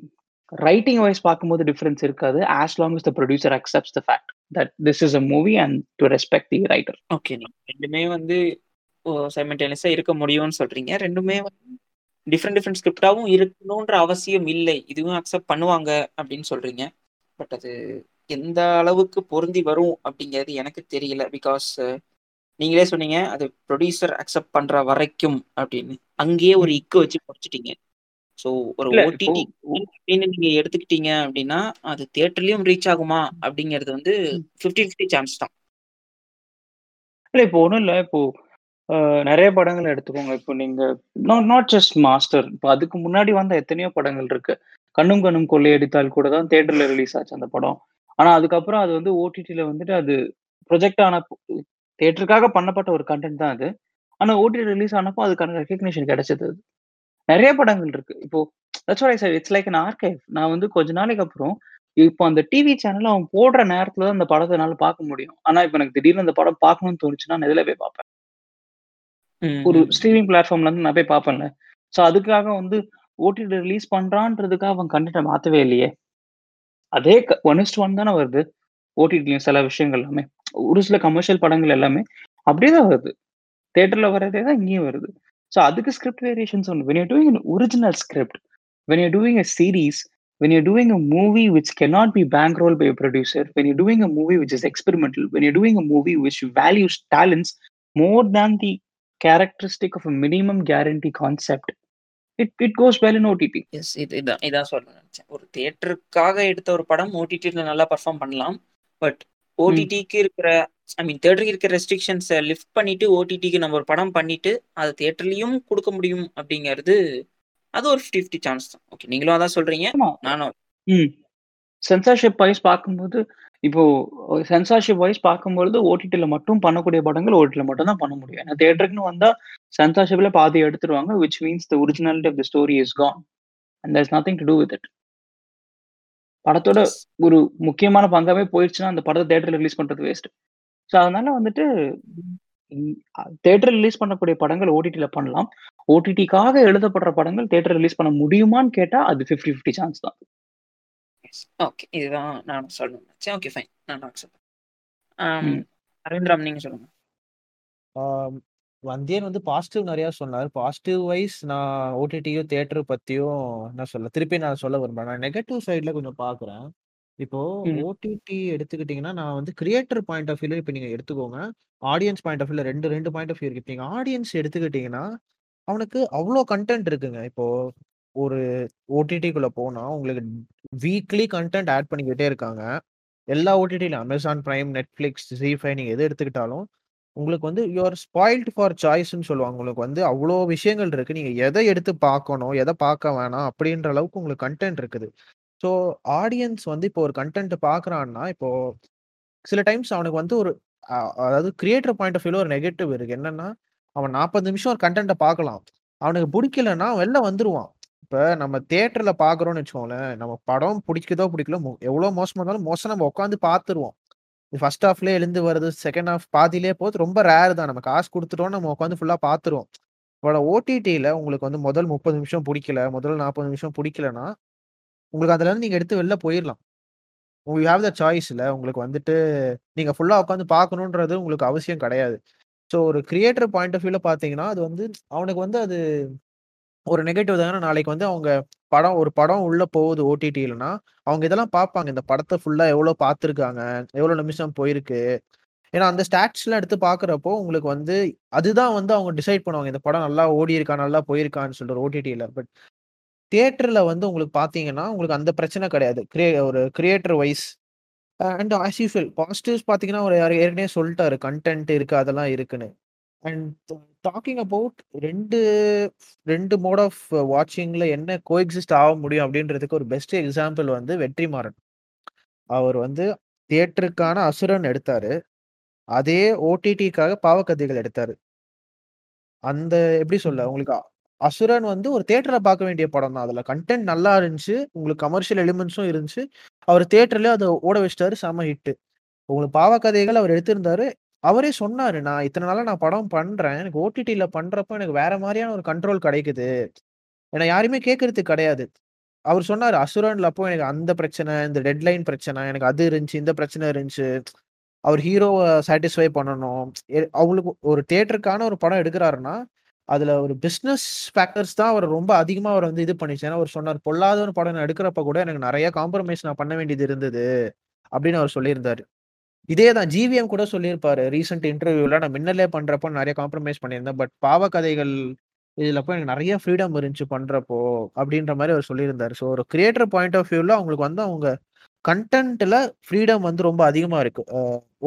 writing wise பார்க்கும்போது டிஃபரன்ஸ் இருக்காது. As long as the producer accepts the fact that this is a movie and to respect the writer okay ரெண்டுமே வந்து சைமல்டேனியஸா இருக்க முடியும்னு சொல்றீங்க. ரெண்டுமே வந்து different different ஸ்கிரிப்டாவும் இருக்கணுன்ற அவசியம் இல்லை. இதுவும் அக்செப்ட் பண்ணுவாங்க அப்படின்னு சொல்றீங்க. பட் அது எந்த அளவுக்கு பொருந்தி வரும் அப்படிங்கிறது எனக்கு தெரியல. பிகாஸ் நீங்களே சொன்னீங்க அது ப்ரொடியூசர் அக்செப்ட் பண்ற வரைக்கும் அப்படின்னு. அங்கேயே ஒரு இக்கு வச்சு முடிச்சிட்டீங்க. ஸோ ஒரு ஓடிடி நீங்க எடுத்துக்கிட்டீங்க அப்படின்னா அது தியேட்டர்லயும் ரீச் ஆகுமா அப்படிங்கிறது வந்து ஃபிஃப்டி ஃபிஃப்டி சான்ஸ் தான். இல்ல இப்போ ஒண்ணும் இல்ல. இப்போ நிறைய படங்கள் எடுத்துக்கோங்க. இப்போ நீங்க நாட் நாட் ஜஸ்ட் மாஸ்டர் இப்போ அதுக்கு முன்னாடி வந்த எத்தனையோ படங்கள் இருக்கு. கண்ணும் கண்ணும் கொள்ளையடித்தால் கூட தான் தியேட்டர்ல ரிலீஸ் ஆச்சு அந்த படம். ஆனா அதுக்கப்புறம் அது வந்து ஓடிடில வந்துட்டு அது ப்ரொஜெக்ட் ஆன தியேட்டருக்காக பண்ணப்பட்ட ஒரு கண்டென்ட் தான் அது. ஆனா ஓடிடி ரிலீஸ் ஆனப்போ அதுக்கான ரெக்கக்னிஷன் கிடைச்சது அது. நிறைய படங்கள் இருக்கு. இப்போ said. It's like an archive. நான் வந்து கொஞ்ச நாளைக்கு அப்புறம் இப்போ அந்த டிவி சேனல்ல அவன் போடுற நேரத்துல தான் அந்த படத்தை என்னால பார்க்க முடியும். ஆனா இப்போ எனக்கு திடீர்னு அந்த படம் பார்க்கணும்னு தோணுச்சுன்னா நான் இதுல போய் பார்ப்பேன்? ஒரு ஸ்ட்ரீமிங் பிளாட்ஃபார்ம்ல இருந்து நான் போய் பார்ப்பேன்ல. ஸோ அதுக்காக வந்து ஓடிடி ரிலீஸ் பண்றான்றதுக்காக அவன் கண்டென்ட்டை மாத்தவே இல்லையே. அதே ஒன் இஸ்ட் ஒன் தானே வருது. ஓடிடிலையும் சில விஷயங்கள் எல்லாமே. ஒரு சில கமர்ஷியல் படங்கள் எல்லாமே அப்படியே தான் வருது. தேட்டர்ல வரதே தான் இங்கேயும் வருது. ஸோ அதுக்கு ஸ்கிரிப்ட் வேரியேஷன்ஸ் ஒன்று when you doing an original script when you doing a series when you're doing a movie which cannot be bankrolled by a producer, when you're doing a movie which is experimental, when you're doing a movie which values talents more than the characteristic of a minimum guarantee concept, it, it goes well in OTT. Yes இது இதான் இதான் சொல்ல நினைச்சேன் ஒரு தியேட்டருக்காக எடுத்த ஒரு படம் ஓடிடியில் நல்லா பர்ஃபார்ம் பண்ணலாம் பட் ஓடிடிக்கு இருக்கிற ஐ மீன் தேட்டருக்கு இருக்கிற ரெஸ்ட்ரிக்ஷன்ஸை லிஃப்ட் பண்ணிட்டு ஓடிடிக்கு நம்ம ஒரு படம் பண்ணிட்டு அது தியேட்டர்லயும் கொடுக்க முடியும் அப்படிங்கிறது அது ஒரு ஃபிஃப்டி ஃபிஃப்டி சான்ஸ் தான். ஓகே நீங்களும் அதான் சொல்றீங்க. நானும் சென்சார்ஷிப் வைஸ் பார்க்கும்போது இப்போ சென்சார்ஷிப் வைஸ் பார்க்கும்பொழுது ஓடிடில மட்டும் பண்ணக்கூடிய படங்கள் ஓடிடில மட்டும் தான் பண்ண முடியும். ஏன்னா தேட்டருக்குன்னு வந்தா சென்சார்ஷிப்ல பாதி எடுத்துருவாங்க which means the originality of the story is gone and there's nothing to do with it படத்தோட. ஒரு முக்கியமான பங்காவே போயிடுச்சுன்னா அந்த படத்தை தேட்டர்ல ரிலீஸ் பண்றது வேஸ்ட் ஸோ அதனால வந்துட்டு தேட்டர் ரிலீஸ் பண்ணக்கூடிய படங்கள் ஓடிடில பண்ணலாம். ஓடிடிக்காக எழுதப்படுற படங்கள் தேட்டர் ரிலீஸ் பண்ண முடியுமான்னு கேட்டா அது ஃபிஃப்டி ஃபிஃப்டி சான்ஸ் தான். ஓகே இதுதான் நான் சொல்லணும். நினைச்சேன் ஓகே ஃபைன் நான் அக்செப்ட். அரவிந்த்ராம் நீங்க சொல்லுங்க. வந்தியன் வந்து பாசிட்டிவ் நிறைய சொன்னார். பாசிட்டிவ் வைஸ் நான் ஓடிடியோ தியேட்டர் பத்தியும் என்ன சொல்ல திருப்பி நான் சொல்ல விரும்புறேன். நான் நெகட்டிவ் சைட்ல கொஞ்சம் பாக்குறேன். இப்போ. ஓடிடி எடுத்துக்கிட்டீங்கன்னா நான் வந்து கிரியேட்டர் பாயிண்ட் ஆஃப் வியூல இப்போ நீங்க எடுத்துக்கோங்க. ஆடியன்ஸ் பாயிண்ட் ஆஃப் வியூல ரெண்டு ரெண்டு பாயிண்ட் ஆஃப் வியூ இருக்கு. நீங்க ஆடியன்ஸ் எடுத்துக்கிட்டீங்கன்னா அவனுக்கு அவ்வளோ கண்டென்ட் இருக்குங்க. இப்போ ஒரு ஓடிடிக்குள்ள போனா உங்களுக்கு வீக்லி கண்டென்ட் ஆட் பண்ணிக்கிட்டே இருக்காங்க. எல்லா ஓடிடியிலும் Amazon Prime Netflix Zee five நீங்க எது எடுத்துக்கிட்டாலும் உங்களுக்கு வந்து யூஆர் ஸ்பாயில்ட் ஃபார் சாய்ஸ்ன்னு சொல்லுவாங்க. உங்களுக்கு வந்து அவ்வளோ விஷயங்கள் இருக்கு. நீங்க எதை எடுத்து பார்க்கணும் எதை பார்க்க வேணாம் அப்படின்ற அளவுக்கு உங்களுக்கு கண்டென்ட் இருக்குது. ஸோ ஆடியன்ஸ் வந்து இப்போ ஒரு கண்டென்ட் பார்க்குறான்னா இப்போ சில டைம்ஸ் அவனுக்கு வந்து ஒரு அதாவது கிரியேட்டர் பாயிண்ட் ஆஃப் வியூல ஒரு நெகட்டிவ் இருக்கு. என்னன்னா அவன் நாற்பது நிமிஷம் ஒரு கண்டென்ட்டை பார்க்கலாம். அவனுக்கு பிடிக்கலன்னா வெளில வந்துருவான். இப்போ நம்ம தேட்டரில் பார்க்குறோம்னு வச்சுக்கோங்களேன் நம்ம படம் பிடிக்குதோ பிடிக்கல எவ்வளோ மோசமாக இருந்தாலும் மோசம் நம்ம உட்காந்து பார்த்துருவோம். ஃபர்ஸ்ட் ஹாஃப்லேயே எழுந்து வருது செகண்ட் ஹாஃப் பாதியிலே போகுது ரொம்ப ரேர் தான். நம்ம காசு கொடுத்துட்டோம் நம்ம உட்காந்து ஃபுல்லாக பார்த்துருவோம். இப்போ ஓடிடியில் உங்களுக்கு வந்து முதல் முப்பது நிமிஷம் பிடிக்கல முதல் நாற்பது நிமிஷம் பிடிக்கலன்னா உங்களுக்கு அதுல இருந்து நீங்க எடுத்து வெளில போயிடலாம் உங்களுக்கு ஹாவ் த சாய்ஸ்ல உங்களுக்கு வந்துட்டு நீங்க ஃபுல்லா உட்காந்து பார்க்கணுன்றது உங்களுக்கு அவசியம் கிடையாது. ஸோ ஒரு கிரியேட்டர் பாயிண்ட் ஆஃப் வியூல பாத்தீங்கன்னா அது வந்து அவனுக்கு வந்து அது ஒரு நெகட்டிவ் தானே நாளைக்கு வந்து அவங்க படம் ஒரு படம் உள்ள போகுது ஓடிடிலனா அவங்க இதெல்லாம் பார்ப்பாங்க. இந்த படத்தை ஃபுல்லா எவ்வளவு பார்த்துருக்காங்க எவ்வளவு நிமிஷம் போயிருக்கு. ஏன்னா அந்த ஸ்டாட்ஸ்லாம் எடுத்து பார்க்குறப்போ உங்களுக்கு வந்து அதுதான் வந்து அவங்க டிசைட் பண்ணுவாங்க. இந்த படம் நல்லா ஓடி இருக்கா நல்லா போயிருக்கான்னு சொல்லிட்டு ஓடிடியில் பட் தியேட்டர்ல வந்து உங்களுக்கு பார்த்தீங்கன்னா உங்களுக்கு அந்த பிரச்சனை கிடையாது. கிரியே ஒரு creator wise and as usual positives பார்த்தீங்கன்னா ஒரு யாரு ஏற்கனவே சொல்லிட்டாரு கண்டென்ட் இருக்கு அதெல்லாம் இருக்குன்னு. அண்ட் டாக்கிங் அபவுட் ரெண்டு ரெண்டு மோட் ஆஃப் வாட்சிங்ல என்ன கோஎக்ஸிஸ்ட் ஆக முடியும் அப்படின்றதுக்கு ஒரு பெஸ்ட் எக்ஸாம்பிள் வந்து வெற்றிமாறன். அவர் வந்து தியேட்டருக்கான அசுரன் எடுத்தாரு. அதே ஓடிடிக்காக பாவக்கதைகள் எடுத்தாரு. அந்த எப்படி சொல்ல உங்களுக்கு அசுரன் வந்து ஒரு தேட்டரை பார்க்க வேண்டிய படம் தான். அதுல கண்டென்ட் நல்லா இருந்துச்சு. உங்களுக்கு கமர்ஷியல் எலிமெண்ட்ஸும் இருந்துச்சு. அவர் தேட்டர்லேயே அதை ஓட வச்சிட்டாரு. செம ஹிட்டு உங்களுக்கு பாவக்கதைகள் அவர் எடுத்திருந்தாரு. அவரே சொன்னாரு நான் இத்தனை நாளா நான் படம் பண்றேன். எனக்கு ஓடிடியில பண்றப்ப எனக்கு வேற மாதிரியான ஒரு கண்ட்ரோல் கிடைக்குது. ஏன்னா யாருமே கேட்கறது கிடையாது. அவர் சொன்னார் அசுரன்ல அப்போ எனக்கு அந்த பிரச்சனை இந்த டெட்லைன் பிரச்சனை எனக்கு அது இருந்துச்சு இந்த பிரச்சனை இருந்துச்சு. அவர் ஹீரோவை சாட்டிஸ்ஃபை பண்ணணும். எ- அவங்களுக்கு ஒரு தேட்டருக்கான ஒரு படம் எடுக்கிறாருன்னா அதுல ஒரு பிசினஸ் ஃபேக்டர்ஸ் தான் அவர் ரொம்ப அதிகமா அவர் வந்து இது பண்ணிச்சு. ஏன்னா அவர் சொன்னார் பொல்லாத ஒரு படம் நான் எடுக்கிறப்ப கூட எனக்கு நிறைய காம்ப்ரமைஸ் நான் பண்ண வேண்டியது இருந்தது அப்படின்னு அவர் சொல்லியிருந்தாரு. இதே தான் ஜிவிஎம் கூட சொல்லியிருப்பாரு ரீசெண்ட் இன்டர்வியூல நான் மின்னலே பண்றப்ப நிறைய காம்ப்ரமைஸ் பண்ணியிருந்தேன் பட் பாவ கதைகள் இதுல போய் எனக்கு நிறைய ஃப்ரீடம் இருந்துச்சு பண்றப்போ அப்படின்ற மாதிரி அவர் சொல்லியிருந்தாரு. ஸோ ஒரு கிரியேட்டர் பாயிண்ட் ஆஃப் வியூல அவங்களுக்கு வந்து அவங்க கண்டென்ட்ல ஃப்ரீடம் வந்து ரொம்ப அதிகமா இருக்கு.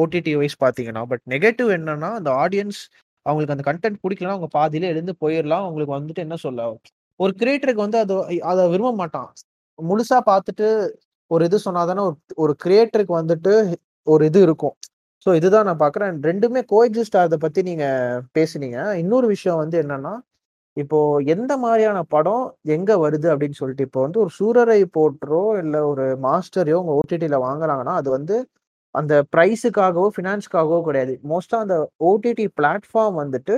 ஓடிடி வைஸ் பாத்தீங்கன்னா பட் நெகட்டிவ் என்னன்னா அந்த ஆடியன்ஸ் அவங்களுக்கு அந்த கண்டென்ட் பிடிக்கலன்னா அவங்க பாதியிலே எழுந்து போயிடலாம் அவங்களுக்கு வந்துட்டு என்ன சொல்ல ஒரு கிரியேட்டருக்கு வந்து அது அதை விரும்ப மாட்டான். முழுசா பார்த்துட்டு ஒரு இது சொன்னாதானே ஒரு ஒரு கிரியேட்டருக்கு வந்துட்டு ஒரு இது இருக்கும். ஸோ இதுதான் நான் பார்க்குறேன். ரெண்டுமே கோஎக்ஸிஸ்ட் ஆகிறத பத்தி நீங்க பேசுனீங்க. இன்னொரு விஷயம் வந்து என்னன்னா இப்போ எந்த மாதிரியான படம் எங்க வருது அப்படின்னு சொல்லிட்டு இப்போ வந்து ஒரு சூரரை போட்டரோ இல்லை ஒரு மாஸ்டரையோ உங்க ஓடிடியில் வாங்குறாங்கன்னா அது வந்து அந்த ப்ரைஸுக்காகவோ ஃபினான்ஸ்க்காகவோ கிடையாது. மோஸ்ட்டாக அந்த ஓடிடி பிளாட்ஃபார்ம் வந்துட்டு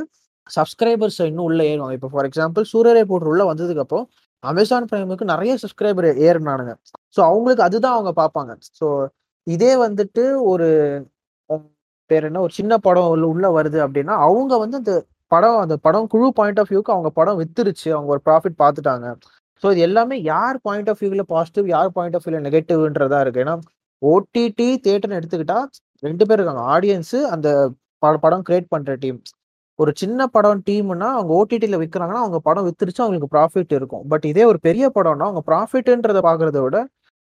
சப்ஸ்கிரைபர்ஸ் இன்னும் உள்ளே ஏறுவாங்க இப்போ ஃபார் எக்ஸாம்பிள் சூரியரை போட்டு உள்ள வந்ததுக்கப்புறம் அமேசான் பிரைமுக்கு நிறைய சப்ஸ்கிரைபர் ஏறினானுங்க. ஸோ அவங்களுக்கு அதுதான் அவங்க பார்ப்பாங்க. ஸோ இதே வந்துட்டு ஒரு பேர் என்ன? ஒரு சின்ன படம் உள்ள வருது அப்படின்னா அவங்க வந்து அந்த படம் அந்த படம் குழு பாயிண்ட் ஆஃப் வியூக்கு அவங்க படம் வித்துருச்சு. அவங்க ஒரு ப்ராஃபிட் பார்த்துட்டாங்க. ஸோ இது எல்லாமே யார் பாயிண்ட் ஆஃப் வியூவில் பாசிட்டிவ் யார் பாயிண்ட் ஆஃப் வியூவில் நெகட்டிவ்ன்றதா இருக்கு. ஏன்னா ஓடிடி தேட்டர்னு எடுத்துக்கிட்டா ரெண்டு பேர் இருக்காங்க. ஆடியன்ஸு அந்த படம் கிரியேட் பண்ணுற டீம் ஒரு சின்ன படம் டீம்னா அவங்க ஓடிடியில் விற்கிறாங்கன்னா அவங்க படம் வித்துருச்சு அவங்களுக்கு ப்ராஃபிட் இருக்கும். பட் இதே ஒரு பெரிய படம்னா அவங்க ப்ராஃபிட்ன்றத பார்க்கறத விட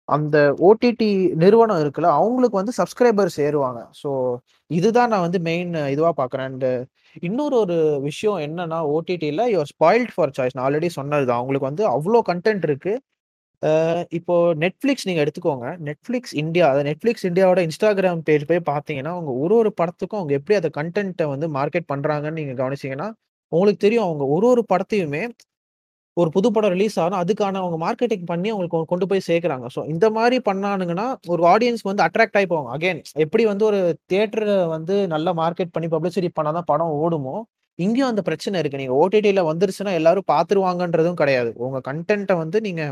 அந்த ஓடிடி நிறுவனம் இருக்குல்ல அவங்களுக்கு வந்து சப்ஸ்கிரைபர்ஸ் ஏறுவாங்க. ஸோ இதுதான் நான் வந்து மெயின் இதுவாக பார்க்குறேன் அண்ட் இன்னொரு ஒரு விஷயம் என்னன்னா ஓடிடியில் யுவர் ஸ்பாயில்ட் ஃபார் சாய்ஸ் நான் ஆல்ரெடி சொன்னது தான் அவங்களுக்கு வந்து அவ்வளோ கண்டென்ட் இருக்குது இப்போ நெட்ஃப்ளிக்ஸ் நீங்கள் எடுத்துக்கோங்க. நெட்ஃப்ளிக்ஸ் இந்தியா அதை நெட்ஃப்ளிக்ஸ் இந்தியாவோட இன்ஸ்டாகிராம் பேஜ் போய் பார்த்தீங்கன்னா அவங்க ஒரு ஒரு படத்துக்கும் அவங்க எப்படி அந்த கண்டென்ட்டை வந்து மார்க்கெட் பண்ணுறாங்கன்னு நீங்கள் கவனிச்சீங்கன்னா உங்களுக்கு தெரியும் அவங்க ஒரு ஒரு படத்தையுமே ஒரு புது படம் ரிலீஸ் ஆகும் அதுக்கான அவங்க மார்க்கெட்டிங் பண்ணி அவங்களுக்கு கொண்டு போய் சேர்க்குறாங்க. ஸோ இந்த மாதிரி பண்ணானுங்கன்னா ஒரு ஆடியன்ஸ் வந்து அட்ராக்ட் ஆகி போவாங்க. அகைன் எப்படி வந்து ஒரு தியேட்டரை வந்து நல்லா மார்க்கெட் பண்ணி பப்ளிசிட்டி பண்ணாதான் படம் ஓடுமோ இங்கேயும் அந்த பிரச்சனை இருக்கு. நீங்க ஓடிடியில் வந்துருச்சுன்னா எல்லாரும் பார்த்துருவாங்கன்றதும் கிடையாது. உங்க கண்டென்ட்டை வந்து நீங்க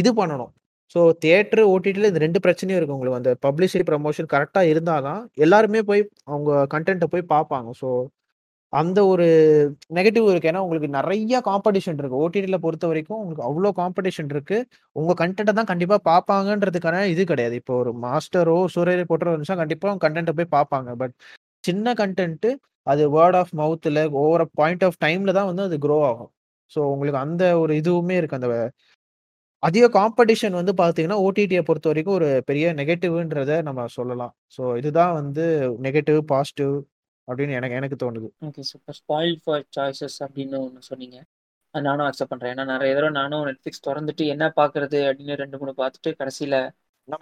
இது பண்ணணும். ஸோ தியேட்டர் ஓடிடியில் இந்த ரெண்டு பிரச்சனையும் இருக்குது உங்களுக்கு. அந்த பப்ளிசிட்டி ப்ரமோஷன் கரெக்டாக இருந்தால் தான் எல்லாருமே போய் அவங்க கண்டென்ட்டை போய் பார்ப்பாங்க. ஸோ அந்த ஒரு நெகட்டிவ் இருக்கு. ஏன்னா உங்களுக்கு நிறைய காம்படிஷன் இருக்கு. ஓடிடியில் பொறுத்த வரைக்கும் உங்களுக்கு அவ்வளோ காம்படிஷன் இருக்கு. உங்க கண்டென்ட்டை தான் கண்டிப்பாக பார்ப்பாங்கன்றதுக்கான இது கிடையாது. இப்போ ஒரு மாஸ்டரோ சூரியரை போட்டோ இருந்துச்சா கண்டிப்பாக அவங்க கண்டென்ட்டை போய் பார்ப்பாங்க. பட் சின்ன கண்டென்ட்டு அது வேர்ட் ஆஃப் மவுத்தில் ஓவர பாயிண்ட் ஆஃப் டைமில் தான் வந்து அது க்ரோ ஆகும். ஸோ உங்களுக்கு அந்த ஒரு இதுவுமே இருக்கு. அந்த அதிக காம்படிஷன் வந்து பார்த்தீங்கன்னா ஓடிடியை பொறுத்த வரைக்கும் ஒரு பெரிய நெகட்டிவ்ன்றத நம்ம சொல்லலாம். ஸோ இதுதான் வந்து நெகட்டிவ் பாசிட்டிவ் அப்படின்னு எனக்கு எனக்கு தோணுது. Okay super spoil for choices அப்படின்னு ஒன்று சொன்னீங்க. நானும் அக்செப்ட் பண்ணுறேன் ஏன்னா நிறைய தடவை நானும் நெட்ஃப்ளிக்ஸ் திறந்துட்டு என்ன பார்க்கறது அப்படின்னு ரெண்டு மூணு பார்த்துட்டு கடைசியில்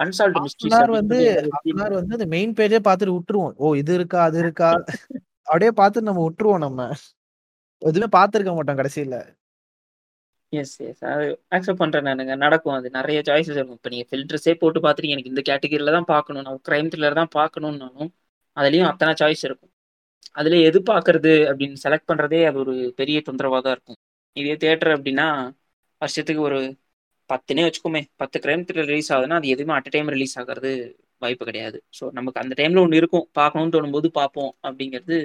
அன்சால்வ்டு மிஸ்ட்ரிஸ் வந்து வந்து அந்த மெயின் பேஜே பார்த்துட்டு விட்டுருவோம். ஓ இது இருக்கா அது இருக்கா? அப்படியே பார்த்து நம்ம விட்டுருவோம் நம்ம. எதுவுமே பார்த்துருக்க மாட்டோம் கடைசியில. எஸ் எஸ் அது அக்செப்ட் பண்ணுறேன் நானுங்க. நடக்கும் அது. நிறைய சாய்ஸஸ் இருக்கும். இப்போ நீங்கள் ஃபில்டர்ஸே போட்டு பார்த்துட்டு எனக்கு இந்த கேட்டகரியில் தான் பார்க்கணும். நான் க்ரைம் த்ரில்லர் தான் பார்க்கணுன்னாலும் அதுலேயும் அத்தனை சாய்ஸ் இருக்கும். அதில் எது பார்க்கறது அப்படின்னு செலக்ட் பண்ணுறதே அது ஒரு பெரிய தொந்தரவாக தான் இருக்கும். இதே தேட்டர் அப்படின்னா வருஷத்துக்கு ஒரு பத்துனே வச்சுக்கோமே. பத்து க்ரைம் த்ரில்லர் ரிலீஸ் ஆகுதுன்னா அது எதுவுமே அட் டைம் ரிலீஸ் ஆகிறது வாய்ப்பு கிடையாது. ஸோ நமக்கு அந்த டைமில் ஒன்று இருக்கும். பார்க்கணும்னு தோணும்போது பார்ப்போம் அப்படிங்கிறது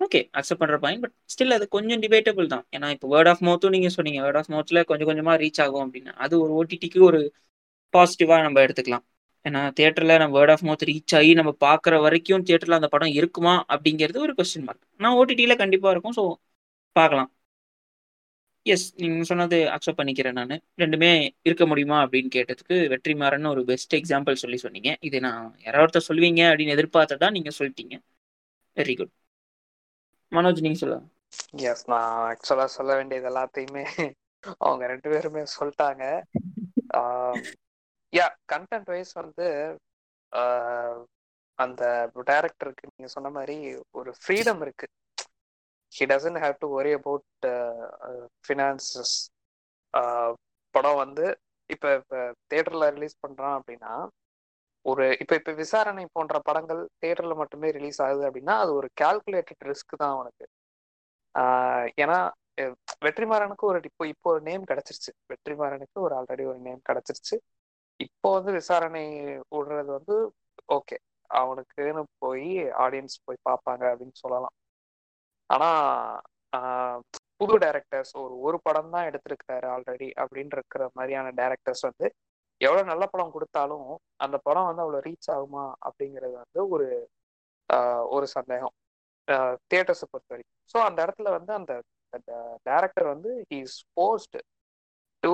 ஓகே அக்செப்ட் பண்ணுற பாயிண்ட் பட் ஸ்டில் அது கொஞ்சம் டிபேட்டபிள் தான். ஏன்னா இப்போ வேர்ட் ஆஃப் மவுத்தும் நீங்கள் சொன்னீங்க வேர்ட் ஆஃப் மவுத்தில் கொஞ்சம் கொஞ்சமாக ரீச் ஆகும் அப்படின்னு அது ஒரு ஓடிடிக்கு ஒரு பாசிட்டிவாக நம்ம எடுத்துக்கலாம். ஏன்னா தேட்டரில் நம்ம வேர்ட் ஆஃப் மவுத் ரீச் ஆகி நம்ம பார்க்குற வரைக்கும் தேட்டரில் அந்த படம் இருக்குமா அப்படிங்கிறது ஒரு கொஸ்டின் மார்க் நான் ஓடிடியில் கண்டிப்பாக இருக்கும் ஸோ பார்க்கலாம். எஸ் நீங்கள் சொன்னது அக்செப்ட் பண்ணிக்கிறேன் நான். ரெண்டுமே இருக்க முடியுமா அப்படின்னு கேட்டதுக்கு வெற்றிமாறன் ஒரு பெஸ்ட் எக்ஸாம்பிள் சொல்லி சொன்னீங்க. இது நான் யாராவது ஒருத்தர் சொல்லுவீங்க அப்படின்னு எதிர்பார்த்ததா நீங்கள் சொல்லிட்டீங்க. வெரி குட் மனோஜ் நீங்க சொல்லுங்க. எஸ் நான் ஆக்சுவலா சொல்ல வேண்டியது எல்லாத்தையுமே அவங்க ரெண்டு பேருமே சொல்லிட்டாங்க. யா கண்டென்ட் வைஸ் வந்து அந்த டைரக்டருக்கு நீங்க சொன்ன மாதிரி ஒரு ஃப்ரீடம் இருக்கு. He doesn't have to worry about finances படம் வந்து இப்போ இப்போ தேட்டரில் ரிலீஸ் பண்ணுறான் அப்படின்னா ஒரு இப்போ இப்போ விசாரணை போன்ற படங்கள் தேட்டரில் மட்டுமே ரிலீஸ் ஆகுது அப்படின்னா அது ஒரு கால்குலேட்டட் ரிஸ்க் தான் அவனுக்கு. ஏன்னா வெற்றிமாறனுக்கு ஒரு இப்போ இப்போ ஒரு நேம் கிடைச்சிருச்சு. வெற்றிமாறனுக்கு ஒரு ஆல்ரெடி ஒரு நேம் கிடைச்சிருச்சு. இப்போ வந்து விசாரணை விடுறது வந்து ஓகே அவனுக்குன்னு போய் ஆடியன்ஸ் போய் பார்ப்பாங்க அப்படின்னு சொல்லலாம். ஆனா புது டேரக்டர்ஸ் ஒரு ஒரு படம் தான் எடுத்திருக்காரு ஆல்ரெடி அப்படின்னு இருக்கிற மாதிரியான டேரக்டர்ஸ் வந்து எவ்வளவு நல்ல படம் கொடுத்தாலும் அந்த படம் வந்து அவ்வளவு ரீச் ஆகுமா அப்படிங்கிறது வந்து ஒரு ஒரு சந்தேகம். தியேட்டர்ஸை பொறுத்த வரைக்கும் ஸோ அந்த இடத்துல வந்து அந்த டேரக்டர் வந்து is post to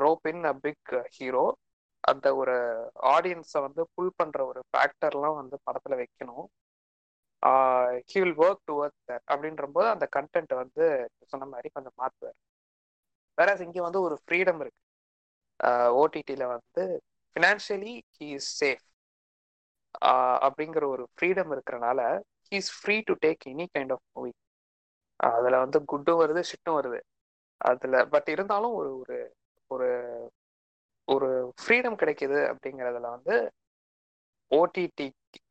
rope in a big hero அந்த ஒரு ஆடியன்ஸை வந்து புல் பண்ற ஒரு ஃபேக்டர்லாம் வந்து படத்துல வைக்கணும். He will work towards that அப்படின்ற போது அந்த கண்டென்ட் வந்து சொன்ன மாதிரி கொஞ்சம் மாற்றுவார் வேற இங்கே வந்து ஒரு ஃப்ரீடம் இருக்கு. ஓடிடியில் வந்து ஃபினான்ஷியலி ஹீ இஸ் சேஃப் அப்படிங்கிற ஒரு ஃப்ரீடம் இருக்கிறனால he is free to take any kind of movie அதில் வந்து குட்டும் வருது ஷிட்டும் வருது. அதில் பட் இருந்தாலும் ஒரு ஒரு ஒரு ஒரு ஃப்ரீடம் கிடைக்குது அப்படிங்கிறதுல வந்து ஓடிடி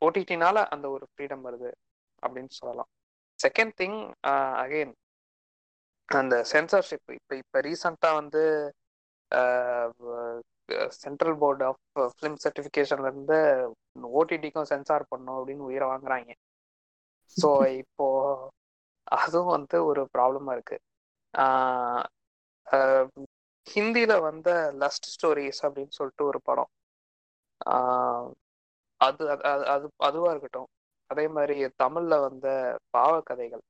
ஓடிடினால அந்த ஒரு ஃப்ரீடம் வருது அப்படின்னு சொல்லலாம். செகண்ட் திங் அகெயின் அந்த சென்சார்ஷிப் இப்போ இப்போ ரீசண்டாக வந்து சென்ட்ரல் போர்டு ஆஃப் ஃபிலிம் சர்டிஃபிகேஷன்ல இருந்து ஓடிடிக்கும் சென்சார் பண்ணும் அப்படின்னு உயிரை வாங்குறாங்க. ஸோ இப்போ அதுவும் வந்து ஒரு ப்ராப்ளமா இருக்கு. ஹிந்தியில வந்த லஸ்ட் ஸ்டோரிஸ் அப்படின்னு சொல்லிட்டு ஒரு படம். அது அது அதுவா இருக்கட்டும். அதே மாதிரி தமிழ்ல வந்த பாவக்கதைகள்.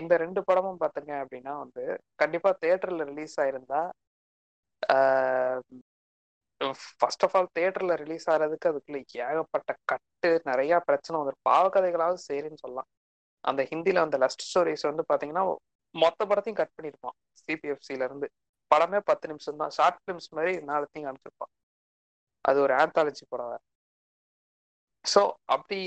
இந்த ரெண்டு படமும் பார்த்தீங்க அப்படின்னா வந்து கண்டிப்பா தேட்டர்ல ரிலீஸ் ஆயிருந்தா ஃபர்ஸ்ட் ஆஃப் ஆல் தேட்டர்ல ரிலீஸ் ஆகிறதுக்கு அதுக்குள்ள ஏகப்பட்ட கட்டு நிறைய பிரச்சனை வந்துடும் பாவகதைகளாவது சரின்னு சொல்லலாம். அந்த ஹிந்தியில் அந்த லஸ்ட் ஸ்டோரிஸ் வந்து பாத்தீங்கன்னா மொத்த படத்தையும் கட் பண்ணிருப்பான் சிபிஎஃப்சில இருந்து. படமே பத்து நிமிஷம் தான். ஷார்ட் ஃபிலிம்ஸ் மாதிரி நாலுத்தையும் அனுப்பிச்சிருப்பான் அது ஒரு ஆந்தாலஜி படம் ஸோ அப்படி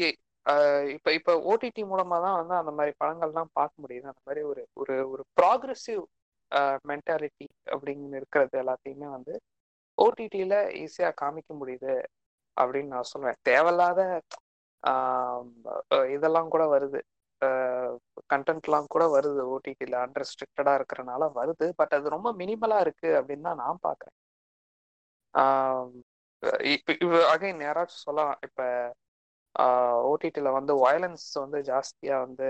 இப்போ இப்போ ஓடிடி மூலமா தான் வந்து அந்த மாதிரி படங்கள்லாம் பார்க்க முடியுது. அந்த மாதிரி ஒரு ஒரு ஒரு ப்ராக்ரெசிவ் மென்டாலிட்டி அப்படின்னு இருக்கிறது எல்லாத்தையுமே வந்து ஓடிடியில ஈஸியா காமிக்க முடியுது அப்படின்னு நான் சொல்லுவேன் தேவையில்லாத இதெல்லாம் கூட வருது. கண்டென்ட்லாம் கூட வருது ஓடிடியில் அன்ரெஸ்ட்ரிக்டடா இருக்கிறனால வருது. பட் அது ரொம்ப மினிமலா இருக்கு அப்படின்னு தான் நான் பார்க்குறேன். அகைன் யாராச்சும் சொல்லலாம். இப்போ ஓடிடியில் வந்து வயலன்ஸ் வந்து ஜாஸ்தியாக வந்து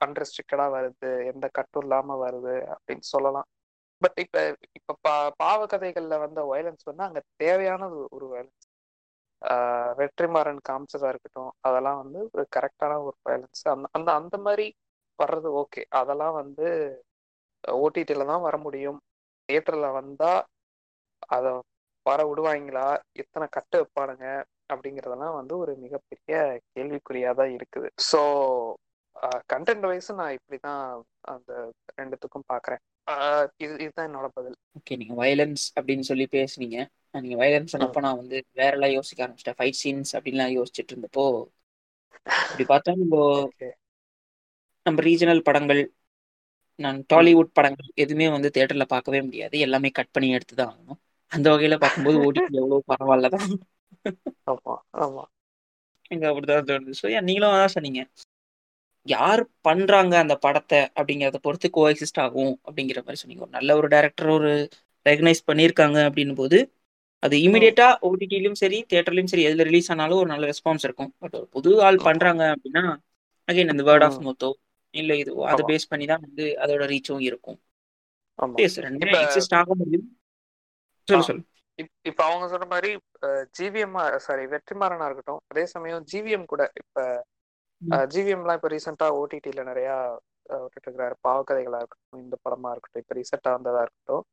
அன்ரெஸ்ட்ரிக்டடா வருது எந்த கட்டும் இல்லாமல் வருது அப்படின்னு சொல்லலாம். பட் இப்போ இப்போ பா பாவகதைகளில் வந்த வயலன்ஸ் வந்து அங்கே தேவையானது ஒரு வயலன்ஸ் வெற்றிமாறன் காமிச்சதா இருக்கட்டும் அதெல்லாம் வந்து ஒரு கரெக்டான ஒரு வயலன்ஸ் அந்த அந்த அந்த மாதிரி வர்றது ஓகே அதெல்லாம் வந்து ஓடிடியில தான் வர முடியும். தியேட்டர்ல வந்தா அதை வர விடுவாங்களா? எத்தனை கட்டு வைப்பானுங்க? அப்படிங்கிறதெல்லாம் வந்து ஒரு மிகப்பெரிய கேள்விக்குறியா தான் இருக்குது. ஸோ கண்டென்ட் வைஸ் நான் இப்படிதான் அந்த ரெண்டுத்துக்கும் பாக்குறேன். இது இதுதான் என்னோட பதில். ஓகே நீங்க வயலன்ஸ் அப்படின்னு சொல்லி பேசுனீங்க. நீங்க வயலன்ஸ் சொன்னப்போ நான் வந்து வேற எல்லாம் யோசிக்க ஆரம்பிச்சிட்டேன். ஃபைட் சீன்ஸ் அப்படின்லாம் யோசிச்சுட்டு இருந்தப்போ இப்படி பார்த்தா நம்ம நம்ம ரீஜனல் படங்கள் நான் டாலிவுட் படங்கள் எதுவுமே வந்து தேட்டர்ல பார்க்கவே முடியாது. எல்லாமே கட் பண்ணி எடுத்து தான் ஆகணும். அந்த வகையில பார்க்கும்போது ஓடிடி எவ்வளவு பரவாயில்ல தான். ஆமா அப்படிதான் தோணுது. ஸோ நீங்களும் அதான் சொன்னீங்க. யார் பண்றாங்க அந்த படத்தை அப்படிங்கிறத பொறுத்து கோஎக்சிஸ்ட் ஆகும் அப்படிங்கிற மாதிரி சொன்னீங்க. ஒரு நல்ல ஒரு டேரக்டர் ஒரு ரெகனைஸ் பண்ணியிருக்காங்க அப்படின்னும் போது அது இமீடியட்டா ஓடிடிலையும் சரி தியேட்டர்லயும் சரி எதுல ரிலீஸ் ஆனாலும் ஒரு நல்ல ரெஸ்பான்ஸ் இருக்கும். பட் ஒரு புது ஆள் பண்றாங்க அப்படின்னா அகைன் இந்த வேர்ட் ஆஃப் மோத்தோ இல்ல இது அதை பேஸ் பண்ணி தான் வந்து அதோட ரீச்சும் இருக்கும். ரெண்டுமே எக்ஸிஸ்ட் ஆக முடியும். சொல்லு சொல்லு. இப்ப அவங்க சொன்ன மாதிரி ஜிவிஎம் சாரி வெற்றிமாறனா இருக்கட்டும் அதே சமயம் ஜிவிஎம் கூட இப்ப ஜிவிஎம்லாம் இப்ப ரீசெண்டா ஓடிடில நிறைய விட்டுட்டு இருக்கிறாரு பாவக்கதைகளா இருக்கட்டும் இந்த படமா இருக்கட்டும் இப்ப ரீசெண்டா வந்ததா இருக்கட்டும்.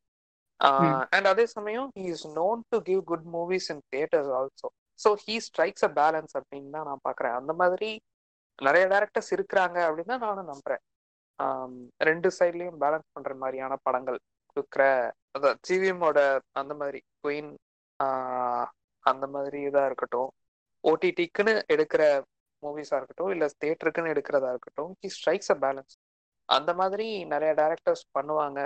அண்ட் அதே சமயம் he is known to give good movies in theatres also so he strikes a balance அப்படின்னு தான் நான் பாக்குறேன் அந்த மாதிரி நிறைய டேரக்டர்ஸ் இருக்கிறாங்க அப்படின்னு தான் நானும் நம்புறேன். ரெண்டு சைட்லயும் பேலன்ஸ் பண்ற மாதிரியான படங்கள் கொடுக்குற அதான் ஜிவிஎம்மோட அந்த மாதிரி குயின் அந்த மாதிரி இதா இருக்கட்டும். ஓடிடிக்குன்னு எடுக்கிற மூவிஸாக இருக்கட்டும் இல்லை தியேட்டருக்குன்னு எடுக்கிறதா இருக்கட்டும் ஹி ஸ்ட்ரைக்ஸ் அ பேலன்ஸ் அந்த மாதிரி நிறைய டேரக்டர்ஸ் பண்ணுவாங்க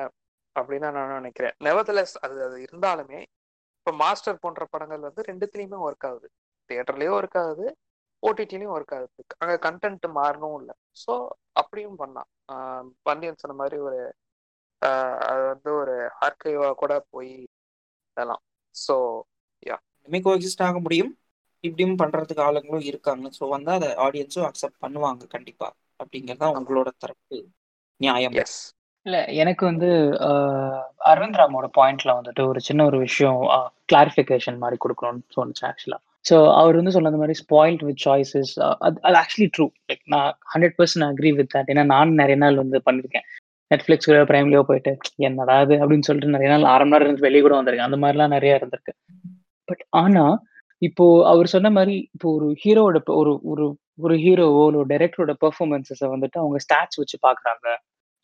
அப்படின்னு நான் நினைக்கிறேன். நெவர்தலஸ் அது அது இருந்தாலுமே இப்போ மாஸ்டர் போன்ற படங்கள் வந்து ரெண்டுத்துலேயுமே ஒர்க் ஆகுது. தேட்டர்லேயும் ஒர்க் ஆகுது ஓடிடிலையும் ஒர்க் ஆகுது. அங்கே கண்டென்ட் மாறணும் இல்லை. ஸோ அப்படியும் பண்ணலாம். பண்டியன் சொன்ன மாதிரி ஒரு அது வந்து ஒரு ஆர்கைவாக கூட போய் இதெல்லாம் ஸோ யா இனிமே கோஎக்ஸிஸ்ட் ஆக முடியும்? இப்படியும் பண்றதுக்கு ஆளுங்களும் இருக்காங்க. ஸோ வந்து அதை ஆடியன்ஸும் அக்செப்ட் பண்ணுவாங்க கண்டிப்பா. அப்படிங்கறதா உங்களோட தரப்பு நியாயம். எஸ் இல்ல எனக்கு வந்து அரவிந்த் ராமோட பாயிண்ட்ல வந்துட்டு ஒரு சின்ன ஒரு விஷயம் கிளாரிஃபிகேஷன் மாதிரி கொடுக்கணும்னு தோணுச்சு ஆக்சுவலா ஸோ அவர் வந்து சொன்ன மாதிரி ஸ்பாயில்ட் வித் சாய்ஸஸ் அது அது ஆக்சுவலி ட்ரூ லைக் நான் hundred percent agree with that ஏன்னா நான் நிறைய நாள் வந்து பண்ணியிருக்கேன் நெட்ஃப்ளிக்ஸ்லயோ பிரைம்லயோ போயிட்டு என்னடா அது அப்படின்னு சொல்லிட்டு நிறைய நாள் அரை மணி நேரம் இருந்து வெளியே கூட வந்திருக்கேன். அந்த மாதிரிலாம் நிறைய இருந்திருக்கு. பட் ஆனா இப்போ அவர் சொன்ன மாதிரி இப்போ ஒரு ஹீரோவோட ஒரு ஒரு ஒரு ஹீரோவோ ஒரு டைரக்டரோட பெர்ஃபார்மன்ஸஸை வந்துட்டு அவங்க ஸ்டாட்ஸ் வச்சு பாக்குறாங்க.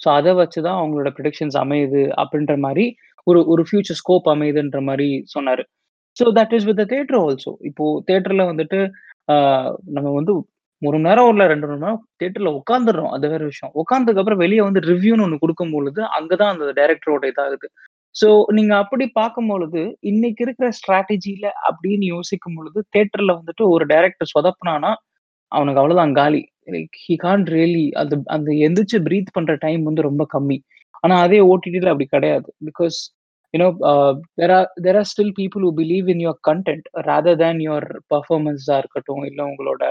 ஸோ அதை வச்சு தான் அவங்களோட ப்ரொடக்ஷன்ஸ் அமையுது அப்படின்ற மாதிரி ஒரு ஒரு ஃபியூச்சர் ஸ்கோப் அமையுதுன்ற மாதிரி சொன்னாரு. So that is with theatre also. இப்போ தேட்டர்ல வந்துட்டு நம்ம வந்து ஒரு மணி நேரம் ஒரு ரெண்டு மணி நேரம் தேட்டர்ல உட்காந்துடுறோம் அது வேற விஷயம். உட்காந்ததுக்கு அப்புறம் வெளியே வந்து ரிவ்யூன்னு ஒன்று கொடுக்கும் பொழுது அங்கதான் அந்த டைரக்டரோட இதாகுது. ஸோ நீங்க அப்படி பார்க்கும் பொழுது இன்னைக்கு இருக்கிற ஸ்ட்ராட்டஜில அப்படின்னு யோசிக்கும் பொழுது தேட்டர்ல வந்துட்டு ஒரு டைரக்டர் சொதப்புனானா அவனுக்கு அவ்வளவுதான் காலி. லைக் ஹி கான் ரியலி அந்த அந்த எந்திரிச்சு பிரீத் பண்ற டைம் வந்து ரொம்ப கம்மி. ஆனா அதே ஓடிடில அப்படி கிடையாது. Because you know there are there are still people who believe in your content rather than your பர்ஃபார்மன்ஸா இருக்கட்டும் இல்லை உங்களோட